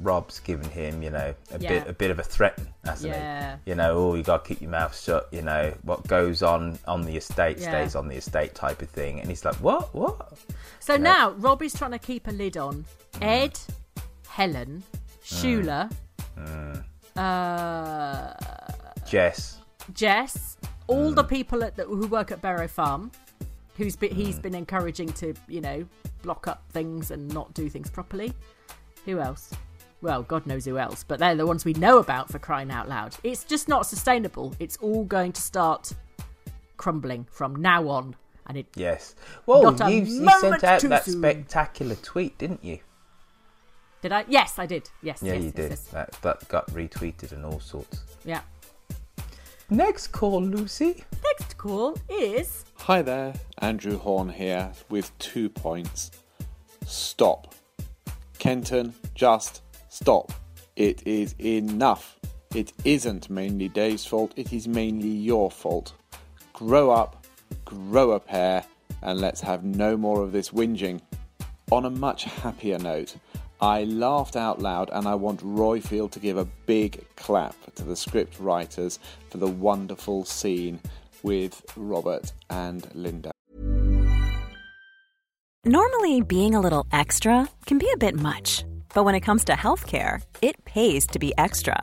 [SPEAKER 7] Rob's given him, you know, a
[SPEAKER 8] Yeah.
[SPEAKER 7] bit, a bit of a threat, hasn't
[SPEAKER 8] Yeah.
[SPEAKER 7] he? You know, oh, you got to keep your mouth shut. You know, what goes on on the estate
[SPEAKER 8] Yeah.
[SPEAKER 7] stays on the estate, type of thing. And he's like, what, what?
[SPEAKER 8] So now Rob is trying to keep a lid on Ed, Helen, Shula,
[SPEAKER 7] Mm.
[SPEAKER 8] uh,
[SPEAKER 7] Jess,
[SPEAKER 8] Jess, all
[SPEAKER 7] Mm.
[SPEAKER 8] the people at the, who work at Barrow Farm, who's been, he's
[SPEAKER 7] Mm.
[SPEAKER 8] been encouraging to, you know, block up things and not do things properly. Who else? Well, God knows who else, but they're the ones we know about for crying out loud. It's just not sustainable. It's all going to start crumbling from now on. And it
[SPEAKER 7] yes. Well, you, you sent out that
[SPEAKER 8] soon.
[SPEAKER 7] spectacular tweet, didn't you?
[SPEAKER 8] did I? Yes, I did. Yes,
[SPEAKER 7] Yeah,
[SPEAKER 8] yes,
[SPEAKER 7] you
[SPEAKER 8] yes,
[SPEAKER 7] did.
[SPEAKER 8] yes.
[SPEAKER 7] That, that got retweeted and all sorts.
[SPEAKER 8] Yeah.
[SPEAKER 7] Next call, Lucy.
[SPEAKER 8] Next call is
[SPEAKER 11] Hi there, Andrew Horn here with two points. Stop. Kenton, just stop. It is enough. It isn't mainly Dave's fault, it is mainly your fault. Grow up, grow a pair, and let's have no more of this whinging. On a much happier note, I laughed out loud and I want Roifield to give a big clap to the script writers for the wonderful scene with Robert and Linda.
[SPEAKER 2] Normally, being a little extra can be a bit much, but when it comes to healthcare, it pays to be extra.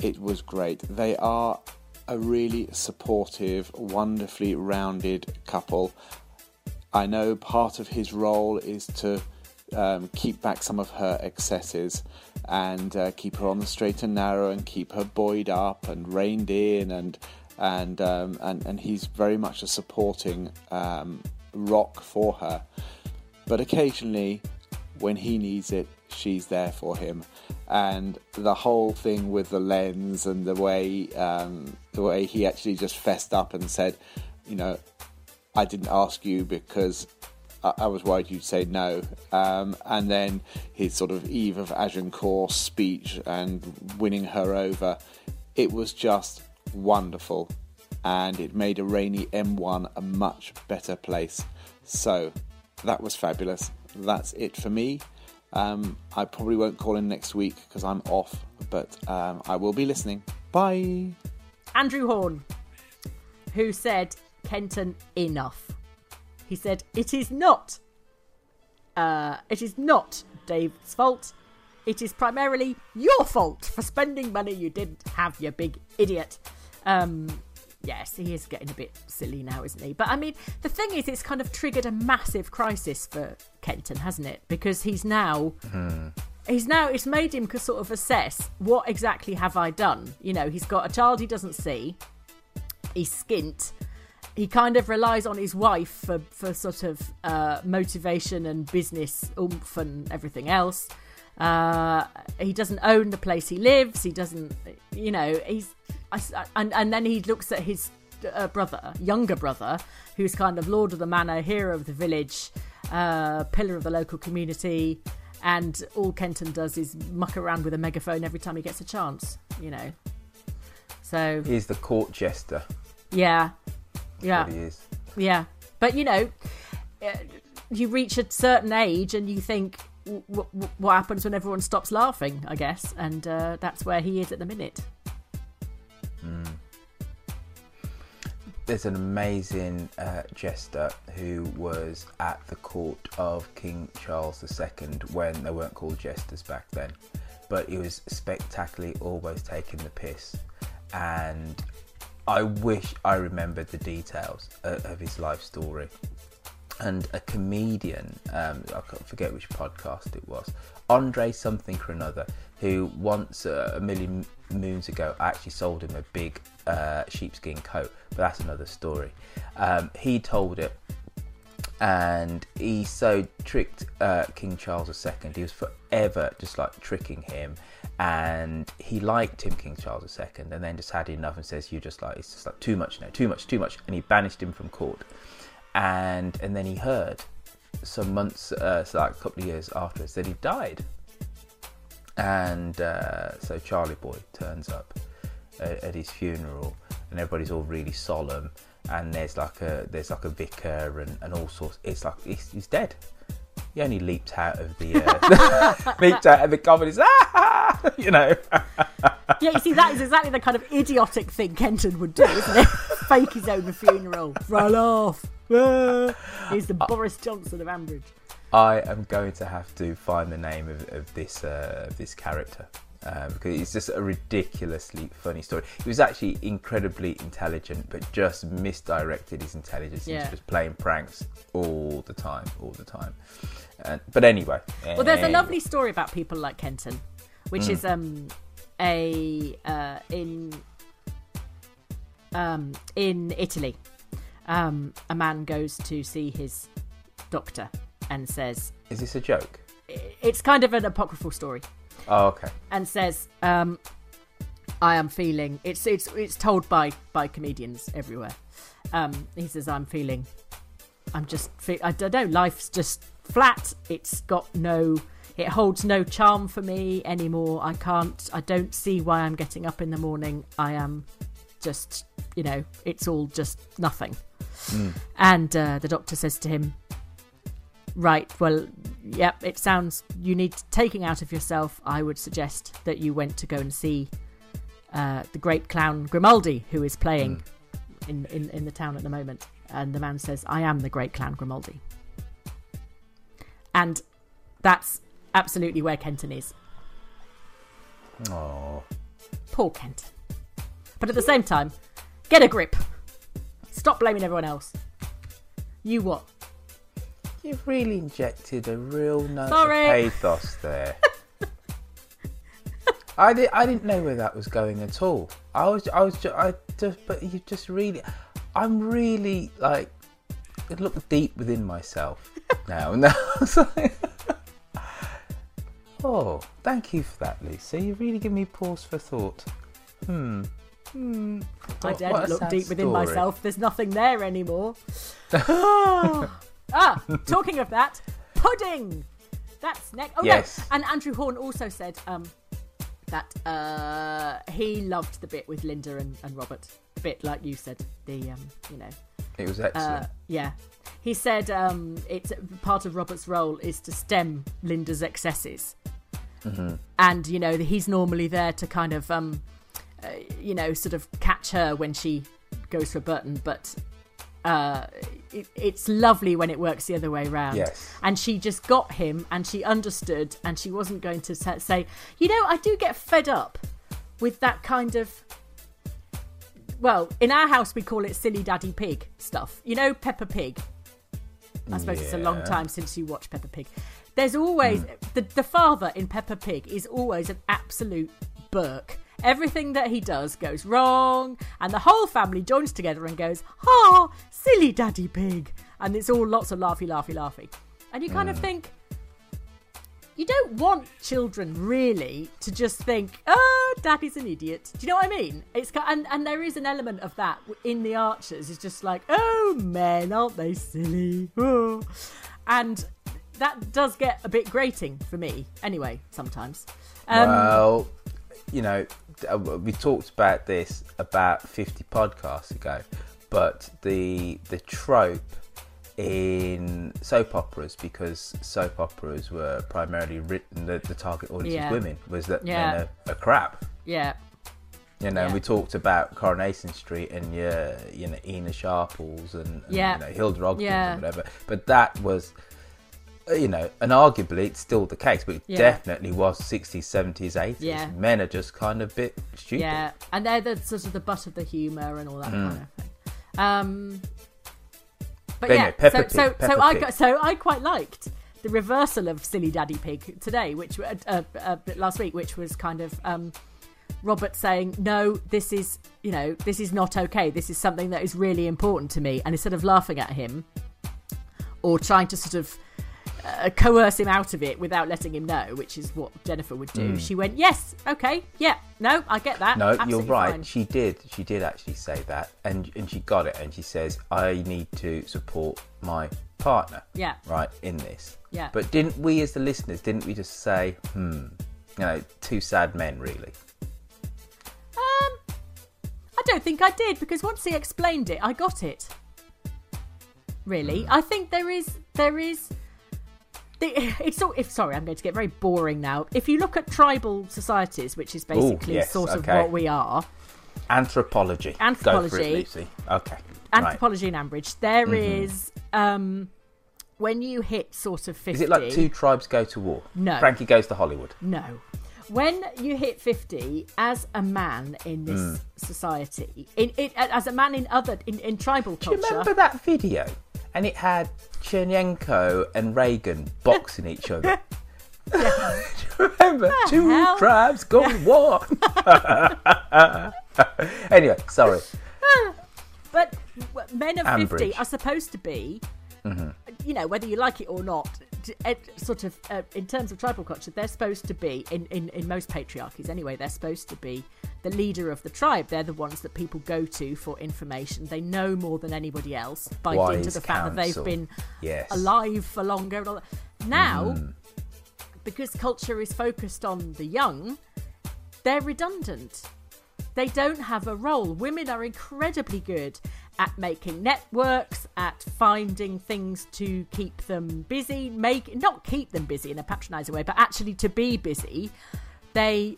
[SPEAKER 11] It was great. They are a really supportive, wonderfully rounded couple. I know part of his role is to um, keep back some of her excesses and uh, keep her on the straight and narrow and keep her buoyed up and reined in and and um, and, and he's very much a supporting um, rock for her. But occasionally, when he needs it, she's there for him. And the whole thing with the lens and the way um, the way he actually just fessed up and said, you know, I didn't ask you because I, was worried you'd say no. Um, and then his sort of Eve of Agincourt speech and winning her over, it was just wonderful. And it made a rainy M1 a much better place. So that was fabulous. That's it for me. Um, I probably won't call in next week because I'm off, but um, I will be listening. Bye.
[SPEAKER 8] Andrew Horn, who said, Kenton, enough. He said, it is not, uh, it is not Dave's fault. It is primarily your fault for spending money you didn't have, you big idiot. Um, yes, he is getting a bit silly now, isn't he? But I mean, the thing is, it's kind of triggered a massive crisis for Kenton, hasn't it? Because he's now. He's now, it's made him sort of assess what exactly have I done? You know, he's got a child he doesn't see, he's skint, he kind of relies on his wife for, for sort of uh, motivation and business oomph and everything else. Uh, he doesn't own the place he lives. He doesn't, you know, he's, I, and and then he looks at his uh, brother, younger brother, who's kind of lord of the manor, hero of the village, uh, pillar of the local community, and all Kenton does is muck around with a megaphone every time he gets a chance, you know. So
[SPEAKER 7] He's the court jester.
[SPEAKER 8] yeah, yeah,
[SPEAKER 7] he is.
[SPEAKER 8] yeah. But you know, uh, you reach a certain age and you think, w- w- what happens when everyone stops laughing? I guess, and uh, that's where he is at the minute.
[SPEAKER 7] There's an amazing uh, jester who was at the court of King Charles II when they weren't called jesters back then, but he was spectacularly always taking the piss. And I wish I remembered the details uh, of his life story. And a comedian, um, I can't forget which podcast it was, Andre something or another, who once uh, a million moons ago actually sold him a big uh, sheepskin coat, but that's another story. Um, he told it, and he so tricked uh, King Charles II. He was forever just like tricking him, and he liked him, King Charles II, and then just had enough and says, "You just like it's just like too much now, too much, too much," and he banished him from court. And and then he heard some months, uh, so like a couple of years afterwards, that he died. And uh, so Charlie Boy turns up at, at his funeral, and everybody's all really solemn and there's like a there's like a vicar and, and all sorts. It's like he's, he's dead. He only leaped out of the uh, leaped out of the coffin. Ah! you know.
[SPEAKER 8] yeah, you see, that is exactly the kind of idiotic thing Kenton would do, isn't it? Fake his own funeral, run off. He's the Boris Johnson of Ambridge.
[SPEAKER 7] I am going to have to find the name of, of this uh, of this character um, because it's just a ridiculously funny story. He was actually incredibly intelligent, but just misdirected his intelligence
[SPEAKER 8] Yeah.
[SPEAKER 7] into just playing pranks all the time, all the time. And, but anyway,
[SPEAKER 8] Well, there's a lovely story about people like Kenton, which
[SPEAKER 7] Mm.
[SPEAKER 8] is um a uh, in um in Italy. Um, a man goes to see his doctor and says
[SPEAKER 7] Is this a joke?
[SPEAKER 8] it's kind of an apocryphal story
[SPEAKER 7] Oh, okay.
[SPEAKER 8] and says um I am feeling it's it's it's told by by comedians everywhere. Um, he says I'm feeling I'm just fe- I don't know life's just flat. It's got no it holds no charm for me anymore. I can't I don't see why I'm getting up in the morning. I am just you know it's all just nothing. And uh, the doctor says to him, Right, well, yep, it sounds you need taking out of yourself. I would suggest that you went to go and see uh, the great clown Grimaldi, who is playing in, in, in the town at the moment. And the man says, I am the great clown Grimaldi. And that's absolutely where Kenton is.
[SPEAKER 7] Oh,
[SPEAKER 8] Poor Kenton. But at the same time, get a grip. Stop blaming everyone else. You what?
[SPEAKER 7] You've really injected a real note
[SPEAKER 8] Sorry.
[SPEAKER 7] of pathos there. I, di- I didn't know where that was going at all. I was I was ju- I just but you just really I'm really like I look deep within myself now and now. like- oh, thank you for that, Lisa. You really give me pause for thought. Hmm. Hmm.
[SPEAKER 8] I
[SPEAKER 7] What- what
[SPEAKER 8] look deep within
[SPEAKER 7] story.
[SPEAKER 8] myself. There's nothing there anymore. ah, talking of that, pudding. That's next. Oh
[SPEAKER 7] Yes.
[SPEAKER 8] no, and Andrew Horn also said um, that uh, he loved the bit with Linda and, and Robert. The bit like you said, the um, you know,
[SPEAKER 7] It was excellent.
[SPEAKER 8] uh, yeah. He said um, it's part of Robert's role is to stem Linda's excesses
[SPEAKER 7] Mhm.
[SPEAKER 8] and you know he's normally there to kind of um uh, you know sort of catch her when she goes for Burton but uh it, it's lovely when it works the other way around
[SPEAKER 7] Yes.
[SPEAKER 8] and she just got him and she understood and she wasn't going to say you know i do get fed up with that kind of well in our house we call it silly daddy pig stuff you know peppa pig I suppose it's a long time since you watched Peppa Pig. There's always the the father in Peppa Pig is always an absolute Burke. Everything that he does goes wrong, and the whole family joins together and goes, "Ah, silly Daddy Pig," and it's all lots of laughy, laughy, laughy. And you kind of think, you don't want children really to just think, "Oh, Daddy's an idiot." Do you know what I mean? It's and and there is an element of that in the Archers. It's just like, "Oh, men, aren't they silly?" Oh. And that does get a bit grating for me, anyway. Sometimes. Um,
[SPEAKER 7] well, you know, we talked about this about 50 podcasts ago, but the the trope in soap operas, because soap operas were primarily written, the, the target audience
[SPEAKER 8] Yeah.
[SPEAKER 7] was women, was that
[SPEAKER 8] Yeah.
[SPEAKER 7] men are, are crap.
[SPEAKER 8] yeah.
[SPEAKER 7] You know,
[SPEAKER 8] Yeah.
[SPEAKER 7] we talked about Coronation Street and yeah, you know, Ena Sharples and, and
[SPEAKER 8] Yeah.
[SPEAKER 7] you know, Hilda Ogden
[SPEAKER 8] Yeah.
[SPEAKER 7] and whatever. But that was, uh, you know, and arguably it's still the case, but it
[SPEAKER 8] Yeah.
[SPEAKER 7] definitely was 60s, 70s, 80s.
[SPEAKER 8] Yeah.
[SPEAKER 7] Men are just kind of a bit stupid.
[SPEAKER 8] Yeah, and they're the sort of the butt of the humour and all that
[SPEAKER 7] Mm.
[SPEAKER 8] kind of thing. Um, but
[SPEAKER 7] But
[SPEAKER 8] yeah,
[SPEAKER 7] anyway,
[SPEAKER 8] so
[SPEAKER 7] Pig,
[SPEAKER 8] so so I got, so I quite liked the reversal of Silly Daddy Pig today, which uh, uh, uh, last week, which was kind of um, Robert saying, "No, this is you know this is not okay. This is something that is really important to me," and instead of laughing at him. or trying to sort of uh, coerce him out of it without letting him know, which is what Jennifer would do.
[SPEAKER 7] Mm.
[SPEAKER 8] She went, "Yes, okay, yeah, no, I get that.
[SPEAKER 7] No, you're right.
[SPEAKER 8] fine."
[SPEAKER 7] She did. She did actually say that, and and she got it. And she says, "I need to support my partner."
[SPEAKER 8] Yeah.
[SPEAKER 7] Right in this.
[SPEAKER 8] Yeah.
[SPEAKER 7] But didn't we, as the listeners, didn't we just say, "Hmm, you know, two sad men, really"?
[SPEAKER 8] Um, I don't think I did because once he explained it, I got it. Really,
[SPEAKER 7] Hmm.
[SPEAKER 8] I think there is there is. The, it's all, if sorry, I'm going to get very boring now. If you look at tribal societies, which is basically
[SPEAKER 7] yes,
[SPEAKER 8] sort of
[SPEAKER 7] okay.
[SPEAKER 8] what we are,
[SPEAKER 7] Anthropology.
[SPEAKER 8] Anthropology.
[SPEAKER 7] it, Okay.
[SPEAKER 8] anthropology in Ambridge, there
[SPEAKER 7] Mhm.
[SPEAKER 8] is um, when you hit sort of fifty.
[SPEAKER 7] Is it like two tribes go to war?
[SPEAKER 8] No.
[SPEAKER 7] Frankie goes to Hollywood.
[SPEAKER 8] No. When you hit 50 as a man in this
[SPEAKER 7] Mm.
[SPEAKER 8] society, in, in, as a man in other in, in tribal
[SPEAKER 7] Do you
[SPEAKER 8] culture,
[SPEAKER 7] remember that video? And it had Chernenko and Reagan boxing each other. Do you remember? Two
[SPEAKER 8] hell?
[SPEAKER 7] tribes go to war. anyway, sorry.
[SPEAKER 8] But men of 50 are supposed to be,
[SPEAKER 7] hmm
[SPEAKER 8] you know, whether you like it or not, sort of, uh, in terms of tribal culture, they're supposed to be, in, in, in most patriarchies anyway, they're supposed to be the leader of the tribe. They're the ones that people go to for information. They know more than anybody else by dint of the fact that they've been
[SPEAKER 7] Yes.
[SPEAKER 8] alive for longer. And all that. Now,
[SPEAKER 7] Mhm.
[SPEAKER 8] because culture is focused on the young, they're redundant. They don't have a role. Women are incredibly good at making networks, at finding things to keep them busy, make not keep them busy in a patronizing way, but actually to be busy. They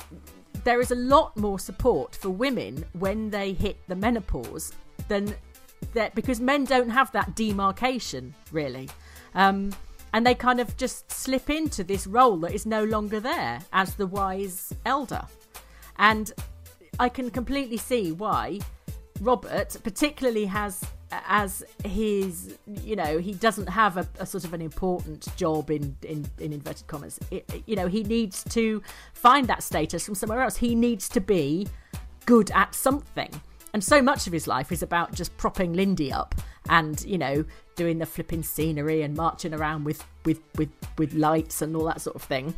[SPEAKER 8] there is a lot more support for women when they hit the menopause than that because men don't have that demarcation really. Um, and they kind of just slip into this role that is no longer there as the wise elder. And I can completely see why Robert, particularly, has as his, you know, he doesn't have a, a sort of an important job in in, in inverted commas. It- you know, he needs to find that status from somewhere else. He needs to be good at something. And so much of his life is about just propping Lindy up and, you know, doing the flipping scenery and marching around with, with, with, with lights and all that sort of thing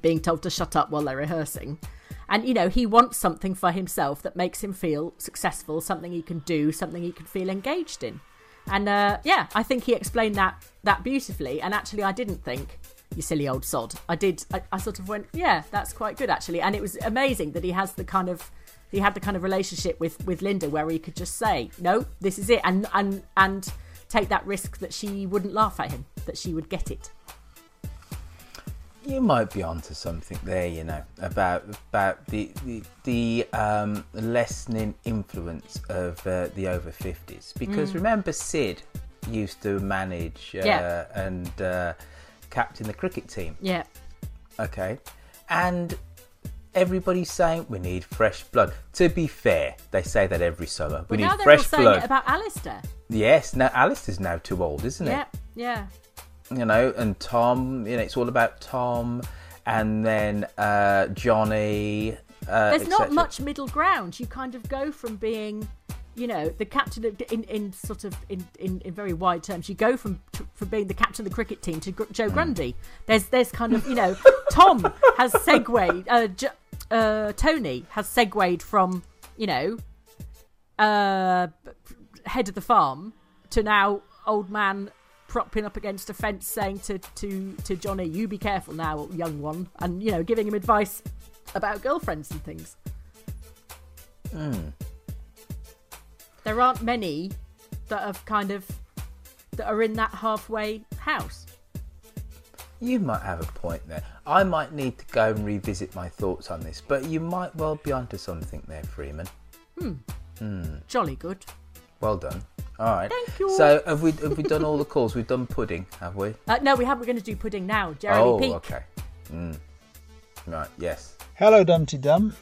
[SPEAKER 8] being told to shut up while they're rehearsing. And, you know, he wants something for himself that makes him feel successful, something he can do, something he can feel engaged in. And, uh, yeah, I think he explained that, that beautifully. And actually, I didn't think, you silly old sod. I did, I, I sort of went, yeah, that's quite good, actually. And it was amazing that he has the kind of, he had the kind of relationship with, with Linda where he could just say, no, this is it. And, and, and take that risk that she wouldn't laugh at him, that she would get it.
[SPEAKER 7] You might be onto something there, you know, about about the the, the um, lessening influence of uh, the over fifties. Because
[SPEAKER 8] Mm.
[SPEAKER 7] remember, Sid used to manage uh,
[SPEAKER 8] Yeah.
[SPEAKER 7] and uh, captain the cricket team.
[SPEAKER 8] Yeah.
[SPEAKER 7] Okay, and everybody's saying we need fresh blood. To be fair, they say that every summer. We
[SPEAKER 8] Well,
[SPEAKER 7] need fresh blood.
[SPEAKER 8] about Alistair.
[SPEAKER 7] Yes, now Alistair's now too old, isn't it?
[SPEAKER 8] Yeah,
[SPEAKER 7] it?
[SPEAKER 8] yeah.
[SPEAKER 7] You know, and Tom, you know, it's all about Tom, and then uh, Johnny. Uh,
[SPEAKER 8] There's not much middle ground. You kind of go from being, you know, the captain of, in, in sort of in, in, in very wide terms. You go from from being the captain of the cricket team to Gr- Joe
[SPEAKER 7] Hmm.
[SPEAKER 8] Grundy. There's there's kind of you know, Tom has segued. Uh, uh, Tony has segued from you know, uh, head of the farm to now old man propping up against a fence saying to, to, to Johnny, you be careful now, young one, and, you know, giving him advice about girlfriends and things.
[SPEAKER 7] Mm.
[SPEAKER 8] There aren't many that have kind of, that are in that halfway house.
[SPEAKER 7] You might have a point there. I might need to go and revisit my thoughts on this, but you might well be onto something there, Freeman.
[SPEAKER 8] Hmm,
[SPEAKER 7] Hmm.
[SPEAKER 8] jolly good.
[SPEAKER 7] Well done. All right.
[SPEAKER 8] Thank you.
[SPEAKER 7] So have we have we done all the calls? We've done pudding, have we?
[SPEAKER 8] Uh, no, we haven't. We're going to do pudding now. Jeremy
[SPEAKER 7] oh,
[SPEAKER 8] Peake.
[SPEAKER 7] okay. Mm. Right. Yes.
[SPEAKER 12] Hello, Dumteedum.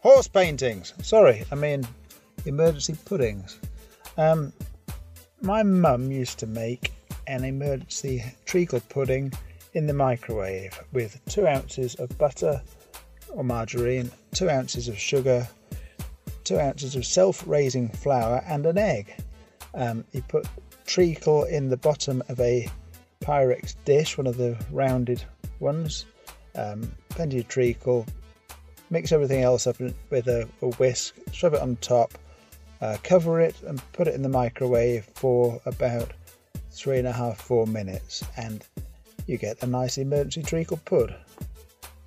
[SPEAKER 12] Horse paintings. Sorry, I mean emergency puddings. Um, my mum used to make an emergency treacle pudding in the microwave with two ounces of butter or margarine, two ounces of sugar, two ounces of self-raising flour, and an egg. Um, you put treacle in the bottom of a Pyrex dish, one of the rounded ones. Um, plenty of treacle. Mix everything else up with a, a whisk, shove it on top, uh, cover it, and put it in the microwave for about three and a half, four minutes, and you get a nice emergency treacle pud.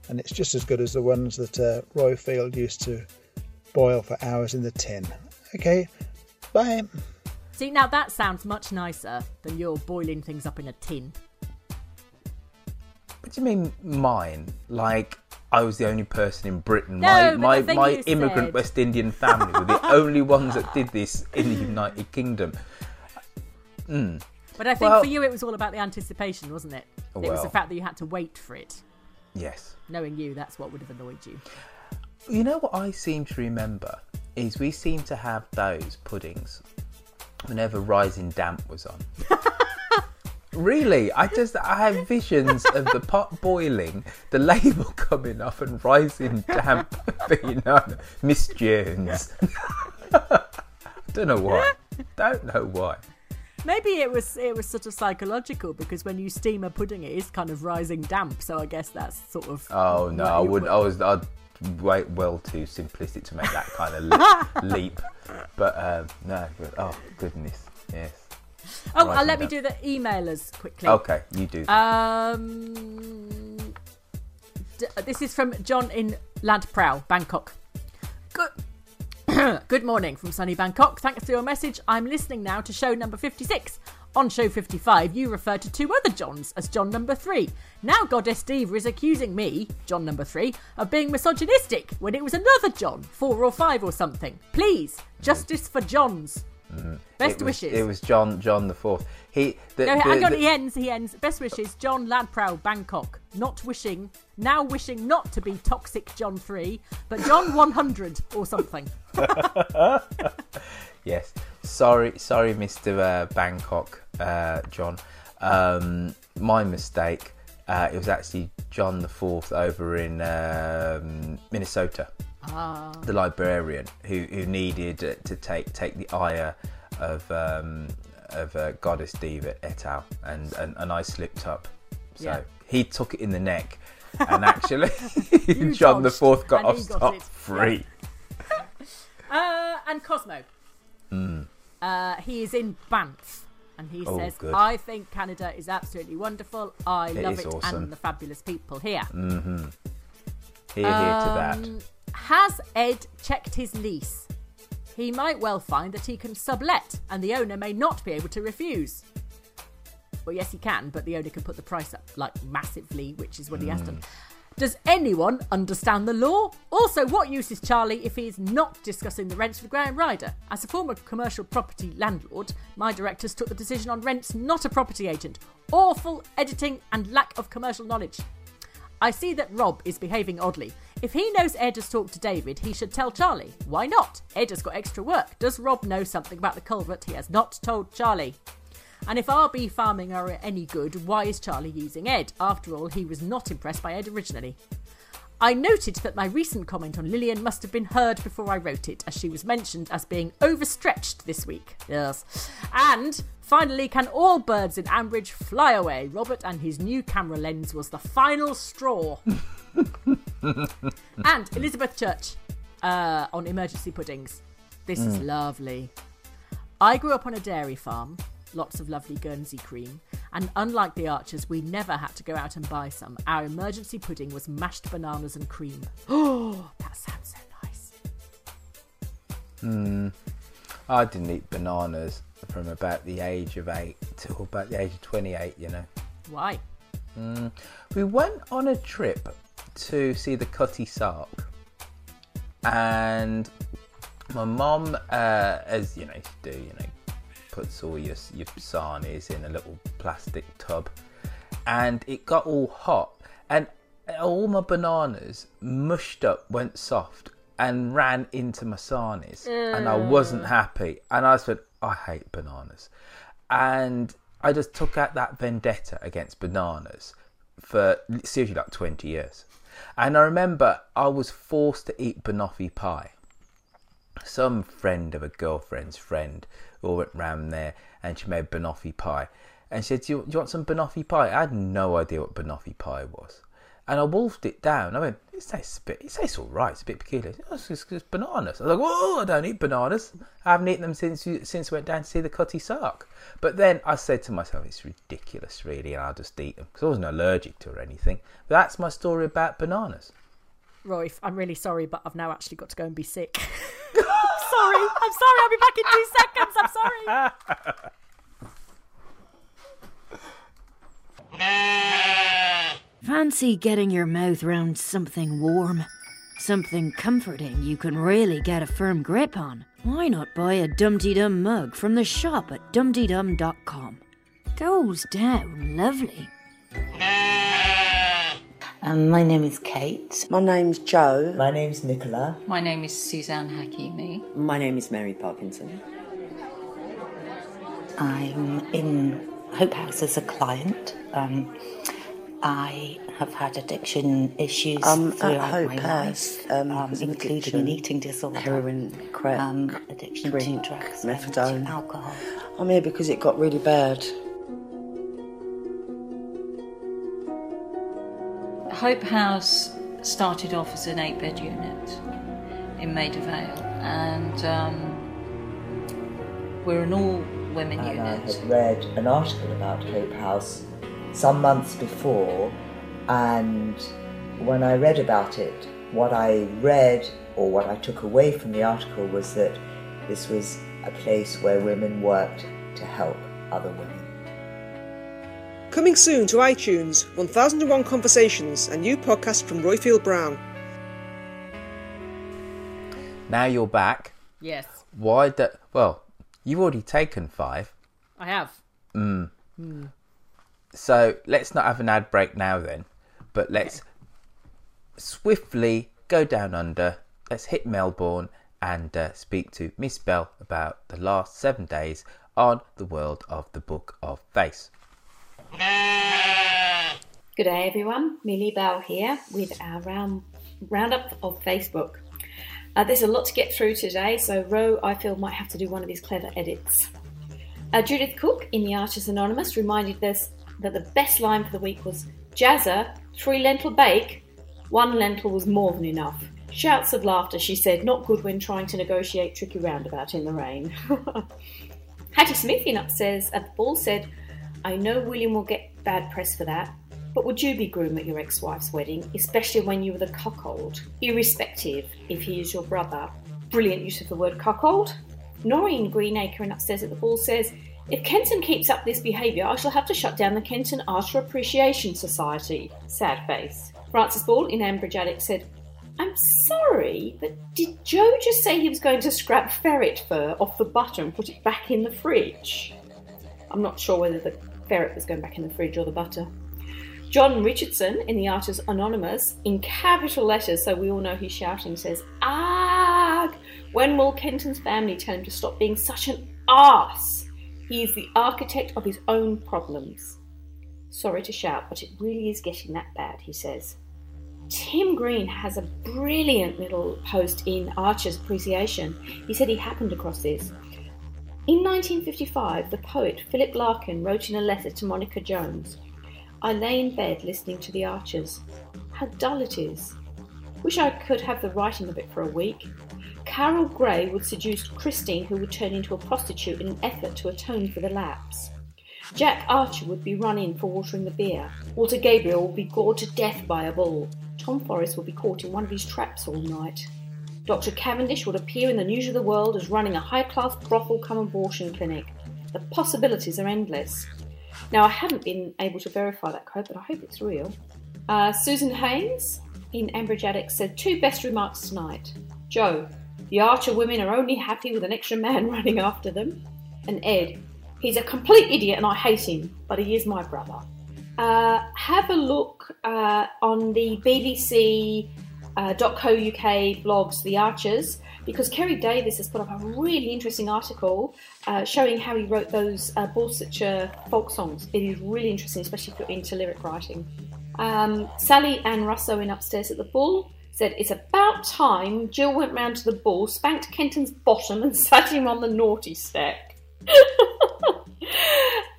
[SPEAKER 12] And it's just as good as the ones that uh, Roifield used to boil for hours in the tin. Okay, bye.
[SPEAKER 8] See, now that sounds much nicer than your boiling things up in a tin.
[SPEAKER 7] What do you mean mine? Like I was the only person in Britain.
[SPEAKER 8] No,
[SPEAKER 7] my my, my immigrant
[SPEAKER 8] said-
[SPEAKER 7] West Indian family were the only ones that did this in the United Kingdom. Mm.
[SPEAKER 8] But I think
[SPEAKER 7] Well-
[SPEAKER 8] for you, it was all about the anticipation, wasn't it? It was the fact that you had to wait for it.
[SPEAKER 7] Yes.
[SPEAKER 8] Knowing you, that's what would have annoyed you.
[SPEAKER 7] You know what I seem to remember is we seem to have those puddings whenever Rising Damp was on. really, I just I have visions of the pot boiling, the label coming off, and Rising Damp being on Miss Jones. I don't know why. Don't know why.
[SPEAKER 8] Maybe it was it was sort of psychological because when you steam a pudding, it is kind of rising damp. So I guess that's sort of.
[SPEAKER 7] Oh no, I would.
[SPEAKER 8] were-
[SPEAKER 7] I was. I'd wait well too simplistic to make that kind of le- leap. But um, no. But, oh goodness, yes.
[SPEAKER 8] Oh, uh, let me do the emailers quickly.
[SPEAKER 7] Okay, you do.
[SPEAKER 8] Um, d- this is from John in Land Ladprow, Bangkok. Good. Good morning from sunny Bangkok. Thanks for your message. I'm listening now to show number 56. On show 55, you referred to two other Johns as John number 3. Now Goddess Diva is accusing me, John number 3, of being misogynistic when it was another John, 4 or 5 or something. Please, justice for Johns. Mm-hmm. Best
[SPEAKER 7] it was,
[SPEAKER 8] wishes.
[SPEAKER 7] It was John John the Fourth. He. The,
[SPEAKER 8] no,
[SPEAKER 7] the-
[SPEAKER 8] on,
[SPEAKER 7] the-
[SPEAKER 8] he ends, he ends. Best wishes, John Ladprow, Bangkok. Not wishing, now wishing not to be toxic John 3, but John 100 or something.
[SPEAKER 7] yes. Sorry, sorry, Mister uh, Bangkok, uh, John. Um, my mistake. Uh, it was actually John the Fourth over in um, Minnesota.
[SPEAKER 8] Ah.
[SPEAKER 7] the librarian who, who needed to take take the ire of um, of uh, Goddess Diva et al. And, and and I slipped up, so
[SPEAKER 8] Yeah.
[SPEAKER 7] he took it in the neck, and actually John the Fourth got off
[SPEAKER 8] got
[SPEAKER 7] scot
[SPEAKER 8] it.
[SPEAKER 7] free.
[SPEAKER 8] Uh, and Cosmo.
[SPEAKER 7] Mm.
[SPEAKER 8] Uh, he is in Banff. And he
[SPEAKER 7] Oh,
[SPEAKER 8] says,
[SPEAKER 7] good.
[SPEAKER 8] I think Canada is absolutely wonderful. I
[SPEAKER 7] It
[SPEAKER 8] love it
[SPEAKER 7] awesome.
[SPEAKER 8] and the fabulous people here.
[SPEAKER 7] Mm-hmm. Here, here to that.
[SPEAKER 8] Um, Has Ed checked his lease? He might well find that he can sublet, and the owner may not be able to refuse. Well, yes, he can, but the owner can put the price up like massively, which is what he has done. Does anyone understand the law? Also, what use is Charlie if he is not discussing the rents with Graham Ryder? As a former commercial property landlord, my directors took the decision on rents, not a property agent. Awful editing and lack of commercial knowledge. I see that Rob is behaving oddly. If he knows Ed has talked to David, he should tell Charlie. Why not? Ed has got extra work. Does Rob know something about the culvert he has not told Charlie? And if RB farming are any good, why is Charlie using Ed? After all, he was not impressed by Ed originally. I noted that my recent comment on Lilian must have been heard before I wrote it, as she was mentioned as being overstretched this week. Yes. And finally, can all birds in Ambridge fly away? Robert and his new camera lens was the final straw. and Elizabeth Church uh, on emergency puddings. This is
[SPEAKER 13] Mm.
[SPEAKER 8] lovely. I grew up on a dairy farm, lots of lovely Guernsey cream, and unlike the Archers, we never had to go out and buy some. Our emergency pudding was mashed bananas and cream. Oh, that sounds so nice.
[SPEAKER 7] Hmm. I didn't eat bananas from about the age of eight till about the age of twenty-eight. You know.
[SPEAKER 8] Why?
[SPEAKER 7] Mm. We went on a trip to see the Cutty Sark, and my mum, uh, as you know, to do, you know, puts all your your sarnies in a little plastic tub, and it got all hot, and all my bananas mushed up, went soft, and ran into my sarnies, and I mm.
[SPEAKER 13] wasn't
[SPEAKER 7] happy, and I said, I hate bananas, and I just took out that vendetta against bananas for seriously like 20 years. And I remember I was forced to eat banoffee pie. Some friend of a girlfriend's friend all went round there, and she made banoffee pie. And she said, do you, do you want some banoffee pie? I had no idea what banoffee pie was. And I wolfed it down. I went, it tastes a bit, it tastes all right. It's a bit peculiar. Oh, it's, just, it's bananas. I was like, whoa, I don't eat bananas. I haven't eaten them since since I went down to see the Cutty Sark. But then I said to myself, it's ridiculous, really, and I'll just eat them because I wasn't allergic to or anything. But that's my story about bananas.
[SPEAKER 8] Roy, I'm really sorry, but I've now actually got to go and be sick. Sorry. I'm sorry. I'll be back in two seconds. I'm sorry.
[SPEAKER 5] Fancy getting your mouth round something warm? Something comforting you can really get a firm grip on? Why not buy a Dumteedum mug from the shop at dumteedum.com? Goes down lovely.
[SPEAKER 13] Um, my name is Kate.
[SPEAKER 14] My name's Joe.
[SPEAKER 13] My name's Nicola.
[SPEAKER 15] My name is Suzanne Hakimi.
[SPEAKER 14] My name is Mary Parkinson.
[SPEAKER 13] I'm in Hope House as a client. Um, I have had addiction issues
[SPEAKER 14] Um, at
[SPEAKER 13] throughout
[SPEAKER 14] Hope
[SPEAKER 13] my
[SPEAKER 14] House,
[SPEAKER 13] life,
[SPEAKER 14] um,
[SPEAKER 13] um, including
[SPEAKER 14] addiction,
[SPEAKER 13] an eating disorder,
[SPEAKER 14] heroin, crack,
[SPEAKER 13] um, addiction
[SPEAKER 14] drink,
[SPEAKER 13] to drugs,
[SPEAKER 14] methadone.
[SPEAKER 13] to alcohol.
[SPEAKER 14] I'm here because it got really bad.
[SPEAKER 15] Hope House started off as an eight bed unit in Maida Vale, and um, we're an all women
[SPEAKER 16] and I had read an article about Hope House some months before, and when I read about it, what I read or what I took away from the article was that this was a place where women worked to help other women.
[SPEAKER 17] Coming soon to iTunes, 1001 Conversations, a new podcast from Roifield Brown.
[SPEAKER 7] Now you're back.
[SPEAKER 8] Yes,
[SPEAKER 7] Why that? Well, you've already taken five.
[SPEAKER 8] I have.
[SPEAKER 7] Mm.
[SPEAKER 8] Hmm.
[SPEAKER 7] So let's not have an ad break now then, but let's swiftly go down under. Let's hit Melbourne and uh, speak to Miss Bell about the last seven days on the world of the Book of Face.
[SPEAKER 18] Good day, everyone. Millie Bell here with our round, roundup of Facebook. Uh, there's a lot to get through today, so Ro, I feel, might have to do one of his clever edits. Uh, Judith Cook in The Archers Anonymous reminded us that the best line for the week was Jazza, three lentil bake. One lentil was more than enough. Shouts of laughter, she said, not good when trying to negotiate tricky roundabout in the rain. Hattie Smith in Upstairs at the Bull said, I know William will get bad press for that, but would you be groom at your ex wife's wedding, especially when you were the cuckold, irrespective if he is your brother? Brilliant use of the word cuckold. Noreen Greenacre in Upstairs at the Bull says, If Kenton keeps up this behaviour, I shall have to shut down the Kenton Archer Appreciation Society. Sad face. Francis Ball in Ambridge said, I'm sorry, but did Joe just say he was going to scrap ferret fur off the butter and put it back in the fridge? I'm not sure whether the ferret was going back in the fridge or the butter. John Richardson in The Archers Anonymous, in capital letters, so we all know he's shouting, says, Ag! When will Kenton's family tell him to stop being such an ass? He is the architect of his own problems. Sorry to shout, but it really is getting that bad, he says. Tim Green has a brilliant little post in Archer's Appreciation. He said he happened across this. In 1955, the poet Philip Larkin wrote in a letter to Monica Jones I lay in bed listening to the Archers. How dull it is. Wish I could have the writing of it for a week. Carol Grey would seduce Christine, who would turn into a prostitute in an effort to atone for the lapse. Jack Archer would be run in for watering the beer. Walter Gabriel would be gored to death by a bull. Tom Forrest would be caught in one of his traps all night. Dr. Cavendish would appear in the news of the world as running a high class brothel come abortion clinic. The possibilities are endless. Now, I haven't been able to verify that quote, but I hope it's real. Uh, Susan Haynes in Ambridge Attic said two best remarks tonight. Joe, the Archer women are only happy with an extra man running after them. And Ed, he's a complete idiot and I hate him, but he is my brother. Uh, have a look uh, on the BBC uh, .co.uk blogs, The Archers, because Keri Davies has put up a really interesting article uh, showing how he wrote those uh, Borsetshire folk songs. It is really interesting, especially if you're into lyric writing. Um, Sally Ann Russo in Upstairs at the Bull said, It's about time Jill went round to the bull, spanked Kenton's bottom, and sat him on the naughty step.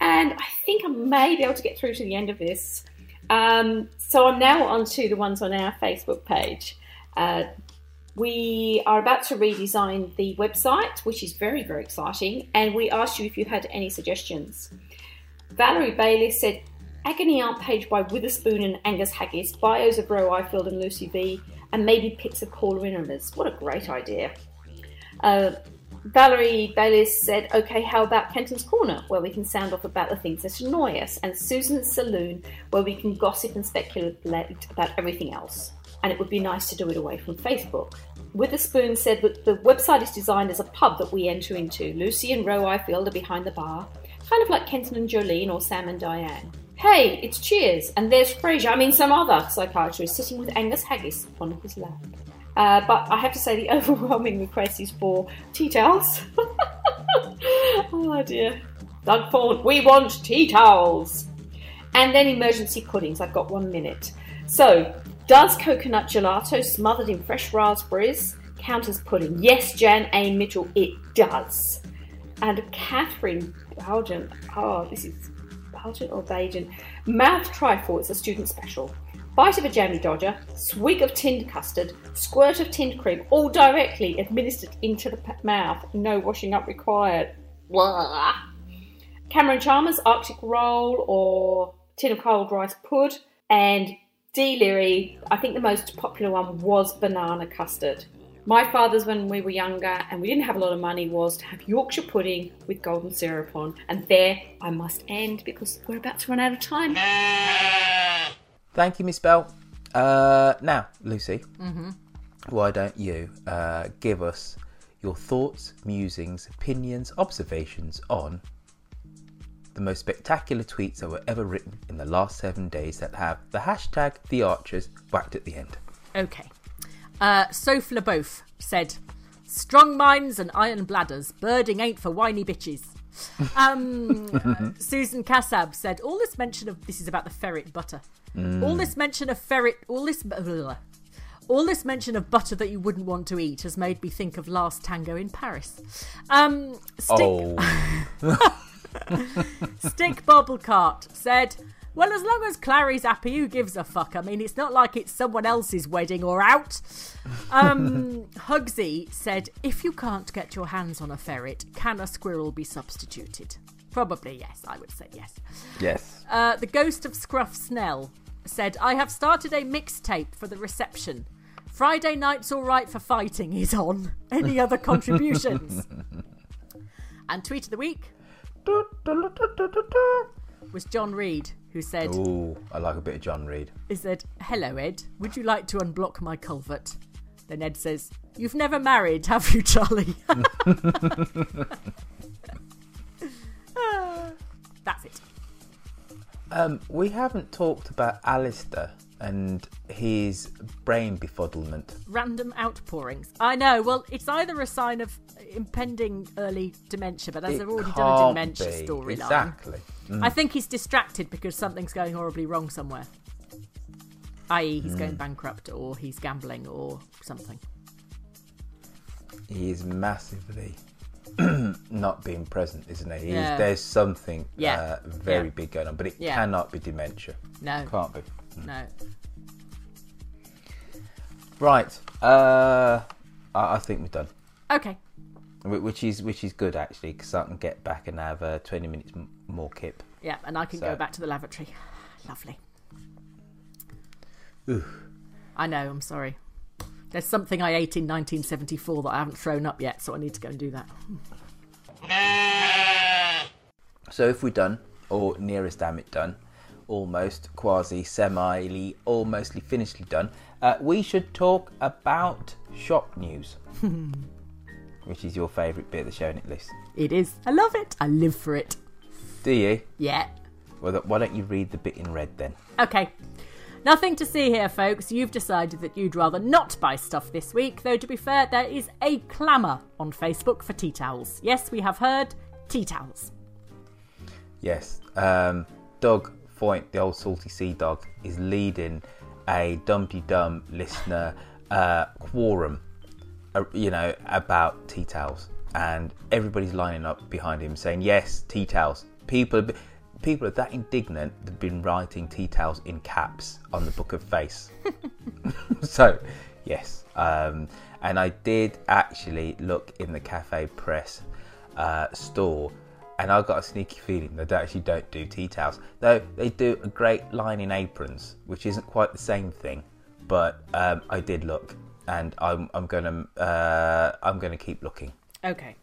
[SPEAKER 18] and I think I may be able to get through to the end of this. Um, so I'm now on to the ones on our Facebook page. Uh, we are about to redesign the website, which is very, very exciting, and we asked you if you had any suggestions. Valerie Bailey said, Agony Aunt page by Witherspoon and Angus Haggis, bios of Roifield and Lucy V, and maybe pics of Paula Innemers. What a great idea. Uh, Valerie Bayliss said, okay, how about Kenton's Corner, where we can sound off about the things that annoy us, and Susan's Saloon, where we can gossip and speculate about everything else. And it would be nice to do it away from Facebook. Witherspoon said that the website is designed as a pub that we enter into. Lucy and Roifield are behind the bar, kind of like Kenton and Jolene or Sam and Diane. Hey, it's Cheers, and there's Frasier, I mean some other psychiatrist, sitting with Angus Haggis on his lap. Uh, but I have to say, the overwhelming request is for tea towels. oh dear. Doug Ford, we want tea towels. And then emergency puddings. I've got one minute. So, does coconut gelato smothered in fresh raspberries count as pudding? Yes, Jan A. Mitchell, it does. And Catherine Bowden, oh, this is Bowden or Bajan. Mouth trifle, it's a student special bite of a jammy dodger, swig of tinned custard, squirt of tinned cream, all directly administered into the mouth. No washing up required. Blah. Cameron Chalmers, Arctic roll or tin of cold rice pud, and D. Leary, I think the most popular one was banana custard. My father's, when we were younger and we didn't have a lot of money, was to have Yorkshire pudding with golden syrup on. And there I must end because we're about to run out of time.
[SPEAKER 7] Thank you, Miss Bell. Uh, now, Lucy,
[SPEAKER 8] Mhm.
[SPEAKER 7] why don't you uh, give us your thoughts, musings, opinions, observations on the most spectacular tweets that were ever written in the last seven days that have the hashtag the archers whacked at the end?
[SPEAKER 8] Okay. Uh, Soph LeBeouf said, Strong minds and iron bladders. Birding ain't for whiny bitches. Um, uh, Susan Kassab said, All this mention of. This is about the ferret butter.
[SPEAKER 7] Mm.
[SPEAKER 8] All this mention of ferret. All this. All this mention of butter that you wouldn't want to eat has made me think of Last Tango in Paris. Um, Stick,
[SPEAKER 7] Oh.
[SPEAKER 8] Stick Bobblecart said, Well, as long as Clarrie's happy, who gives a fuck? I mean, it's not like it's someone else's wedding or out. Um, Hugsy said, If you can't get your hands on a ferret, can a squirrel be substituted? Probably yes, I would say yes.
[SPEAKER 7] Yes.
[SPEAKER 8] Uh, the ghost of Scruff Snell said, I have started a mixtape for the reception. Friday night's all right for fighting is on. Any other contributions? and tweet of the week was John Reed, who said,
[SPEAKER 7] Ooh, I like a bit of John Reed.
[SPEAKER 8] he said, Hello, Ed. Would you like to unblock my culvert? Then Ed says, You've never married, have you, Charlie? That's it.
[SPEAKER 7] Um, we haven't talked about Alistair and his brain befuddlement.
[SPEAKER 8] Random outpourings. I know. Well, it's either a sign of impending early dementia, but as
[SPEAKER 7] It
[SPEAKER 8] they've already done a dementia storyline.
[SPEAKER 7] Exactly. Mm.
[SPEAKER 8] I think he's distracted because something's going horribly wrong somewhere. I.e., he's going
[SPEAKER 7] Mm.
[SPEAKER 8] bankrupt or he's gambling or something.
[SPEAKER 7] He is massively not being present, isn't he? He is-
[SPEAKER 8] Yeah.
[SPEAKER 7] there's something
[SPEAKER 8] Yeah.
[SPEAKER 7] uh, very
[SPEAKER 8] Yeah.
[SPEAKER 7] big going on, but it cannot be dementia.
[SPEAKER 8] No.
[SPEAKER 7] Can't be.
[SPEAKER 8] No.
[SPEAKER 7] Right. Uh, I, I think we're done.
[SPEAKER 8] Okay.
[SPEAKER 7] Which is which is good actually, because I can get back and have uh, 20 minutes more kip.
[SPEAKER 8] Yeah, and I can
[SPEAKER 7] So-
[SPEAKER 8] go back to the lavatory. Lovely.
[SPEAKER 7] Ooh.
[SPEAKER 8] I know, I'm sorry. There's something I ate in 1974 that I haven't thrown up yet, so I need to go and do that.
[SPEAKER 7] So if we're done, or nearest damn it done, almost, quasi, semi, almostly finishedly done, uh, we should talk about shop news, which is your favourite bit of the show, Nick List.
[SPEAKER 8] It is. I love it. I live for it.
[SPEAKER 7] Do you?
[SPEAKER 8] Yeah.
[SPEAKER 7] Well, th- why don't you read the bit in red then?
[SPEAKER 8] Okay. Nothing to see here, folks. You've decided that you'd rather not buy stuff this week, though to be fair, there is a clamour on Facebook for tea towels. Yes, we have heard tea towels.
[SPEAKER 7] Yes. Um, Doug Foynt, the old salty sea dog, is leading a Dumteedum listener uh, quorum, uh, you know, about tea towels. and everybody's lining up behind him saying, "Yes, tea towels." People, people are that indignant. They've been writing tea towels in caps on the book of face. so, yes, um, and I did actually look in the cafe press uh, store. And I got a sneaky feeling that they actually don't do tea towels, though they do a great line in aprons, which isn't quite the same thing. But um, I did look, and I'm, I'm gonna uh, I'm gonna keep looking.
[SPEAKER 8] Okay.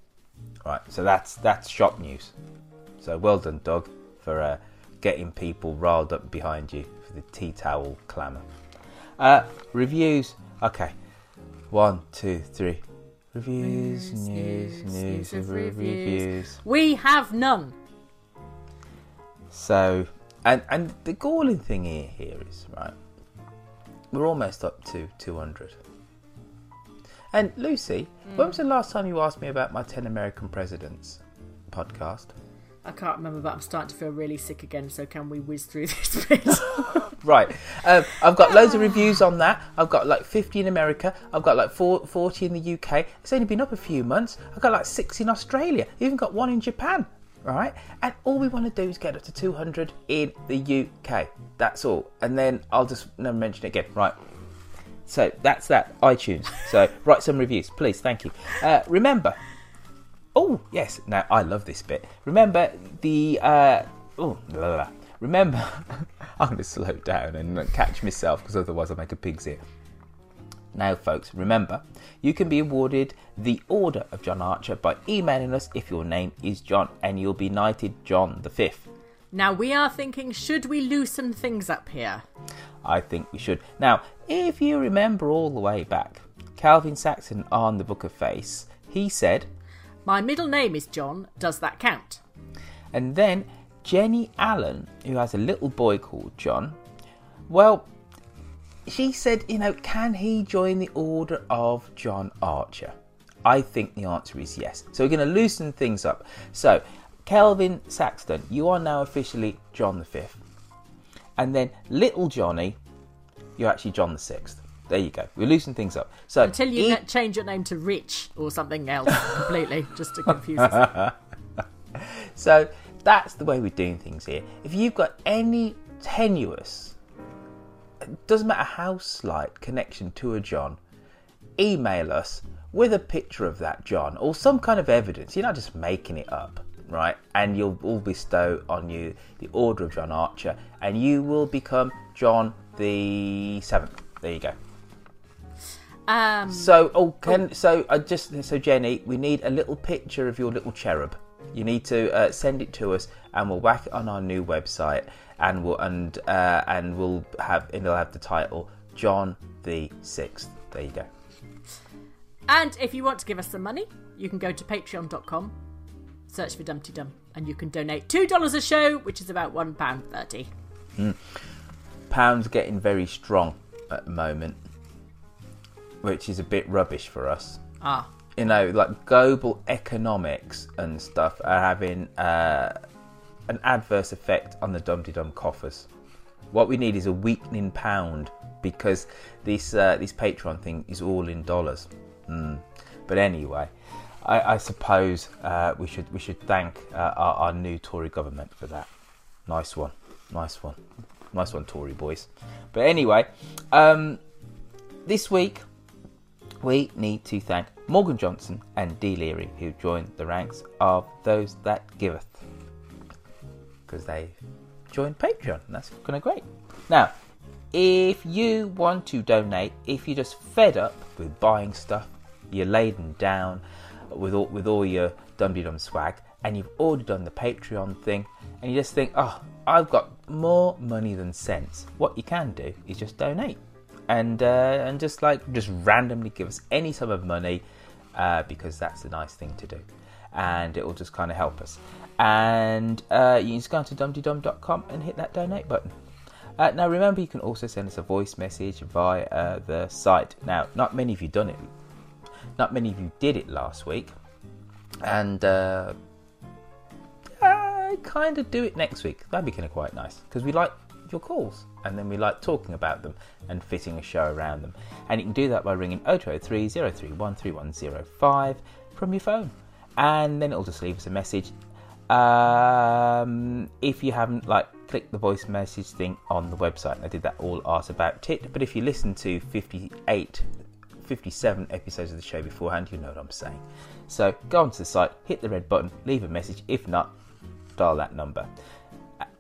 [SPEAKER 7] Right, so that's that's shop news. So well done, Doug, for uh, getting people riled up behind you for the tea towel clamour. Uh, reviews. Okay, one, two, three. Reviews, news, news, of reviews.
[SPEAKER 8] We have none.
[SPEAKER 7] So, and and the galling thing here here is right. We're almost up to two hundred. And Lucy, when was the last time you asked me about my ten American presidents podcast?
[SPEAKER 8] I can't remember, but I'm starting to feel really sick again. So can we whiz through this bit?
[SPEAKER 7] Right. Um, I've got loads of reviews on that. I've got like 50 in America. I've got like four, 40 in the UK. It's only been up a few months. I've got like six in Australia. Even got one in Japan. Right. And all we want to do is get up to 200 in the UK. That's all. And then I'll just never mention it again. Right. So that's that. iTunes. So write some reviews, please. Thank you. Uh, remember. Oh yes. Now I love this bit. Remember the. Uh, oh. Blah, blah, blah. Remember, I'm going to slow down and catch myself because otherwise I'll make a pig's ear. Now, folks, remember, you can be awarded the Order of John Archer by emailing us if your name is John and you'll be knighted John the Fifth.
[SPEAKER 8] now we are thinking, should we loosen things up here?
[SPEAKER 7] I think we should. Now, if you remember all the way back, Calvin Saxon on the Book of Face, he said,
[SPEAKER 8] My middle name is John. Does that count?
[SPEAKER 7] and then Jenny Allen, who has a little boy called John, well, she said, you know, can he join the Order of John Archer? I think the answer is yes. So we're going to loosen things up. So, Kelvin Saxton, you are now officially John the Fifth, and then little Johnny, you're actually John the Sixth. There you go. We're loosening things up. So
[SPEAKER 8] Until you
[SPEAKER 7] e-
[SPEAKER 8] change your name to Rich or something else completely, just to confuse us.
[SPEAKER 7] so that's the way we're doing things here. If you've got any tenuous, doesn't matter how slight connection to a John, email us with a picture of that John or some kind of evidence. You're not just making it up, right? And you'll all bestow on you the Order of John Archer, and you will become John the Seventh. There you go.
[SPEAKER 8] Um,
[SPEAKER 7] So, oh, can so I just so Jenny, we need a little picture of your little cherub. You need to uh, send it to us, and we'll whack it on our new website, and we'll and uh, and we'll have and it'll have the title John the Sixth. There you go.
[SPEAKER 8] And if you want to give us some money, you can go to patreon.com, search for Dumteedum, and you can donate $2 a show, which is about £1.30.
[SPEAKER 7] Mm. Pound's getting very strong at the moment, which is a bit rubbish for us.
[SPEAKER 8] Ah.
[SPEAKER 7] You know, like global economics and stuff are having uh, an adverse effect on the Dum Dum coffers. What we need is a weakening pound because this uh, this Patreon thing is all in dollars. Mm. But anyway, I, I suppose uh, we should we should thank uh, our, our new Tory government for that. Nice one, nice one, nice one, Tory boys. But anyway, um, this week we need to thank Morgan Johnson and D. Leary who joined the ranks of those that giveth because they joined Patreon. That's kind of great. Now, if you want to donate, if you're just fed up with buying stuff, you're laden down with all, with all your dum dum swag, and you've already done the Patreon thing, and you just think, oh, I've got more money than sense. What you can do is just donate, and uh, and just like just randomly give us any sum of money, uh, because that's the nice thing to do, and it will just kind of help us. And uh, you can just go to dumteedum.com and hit that donate button. Uh, now, remember, you can also send us a voice message via uh, the site. Now, not many of you done it. Not many of you did it last week, and I kind of do it next week. That'd be kind of quite nice because we like your calls, and then we like talking about them and fitting a show around them. And you can do that by ringing 0203 031 3105 from your phone. and then it'll just leave us a message. Um, if you haven't like clicked the voice message thing on the website, I did that all art about it. But if you listen to 58, 57 episodes of the show beforehand, you know what I'm saying. So go onto the site, hit the red button, leave a message. If not, dial that number.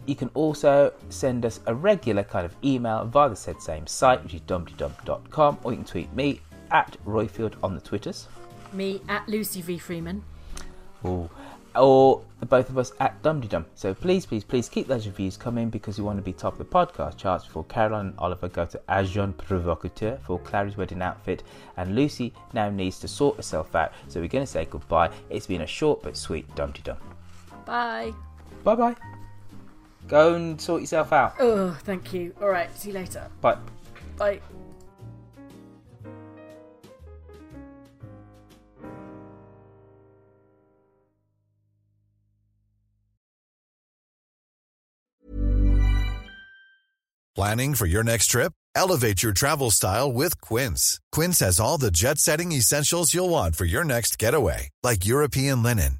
[SPEAKER 7] You can also send us a regular kind of email via the said same site, which is dumteedum.com, or you can tweet me at Roifield on the Twitters.
[SPEAKER 8] Me at Lucy V Freeman.
[SPEAKER 7] Ooh. Or the both of us at Dumteedum. So please, please, please keep those reviews coming because we want to be top of the podcast charts before Caroline and Oliver go to Agent Provocateur for Clarrie's wedding outfit. And Lucy now needs to sort herself out. So we're going to say goodbye. It's been a short but sweet Dumteedum.
[SPEAKER 8] Bye.
[SPEAKER 7] Bye bye. Go and sort yourself out.
[SPEAKER 8] Oh, thank you. All right, see you later.
[SPEAKER 7] Bye.
[SPEAKER 8] Bye.
[SPEAKER 19] Planning for your next trip? Elevate your travel style with Quince. Quince has all the jet setting essentials you'll want for your next getaway, like European linen,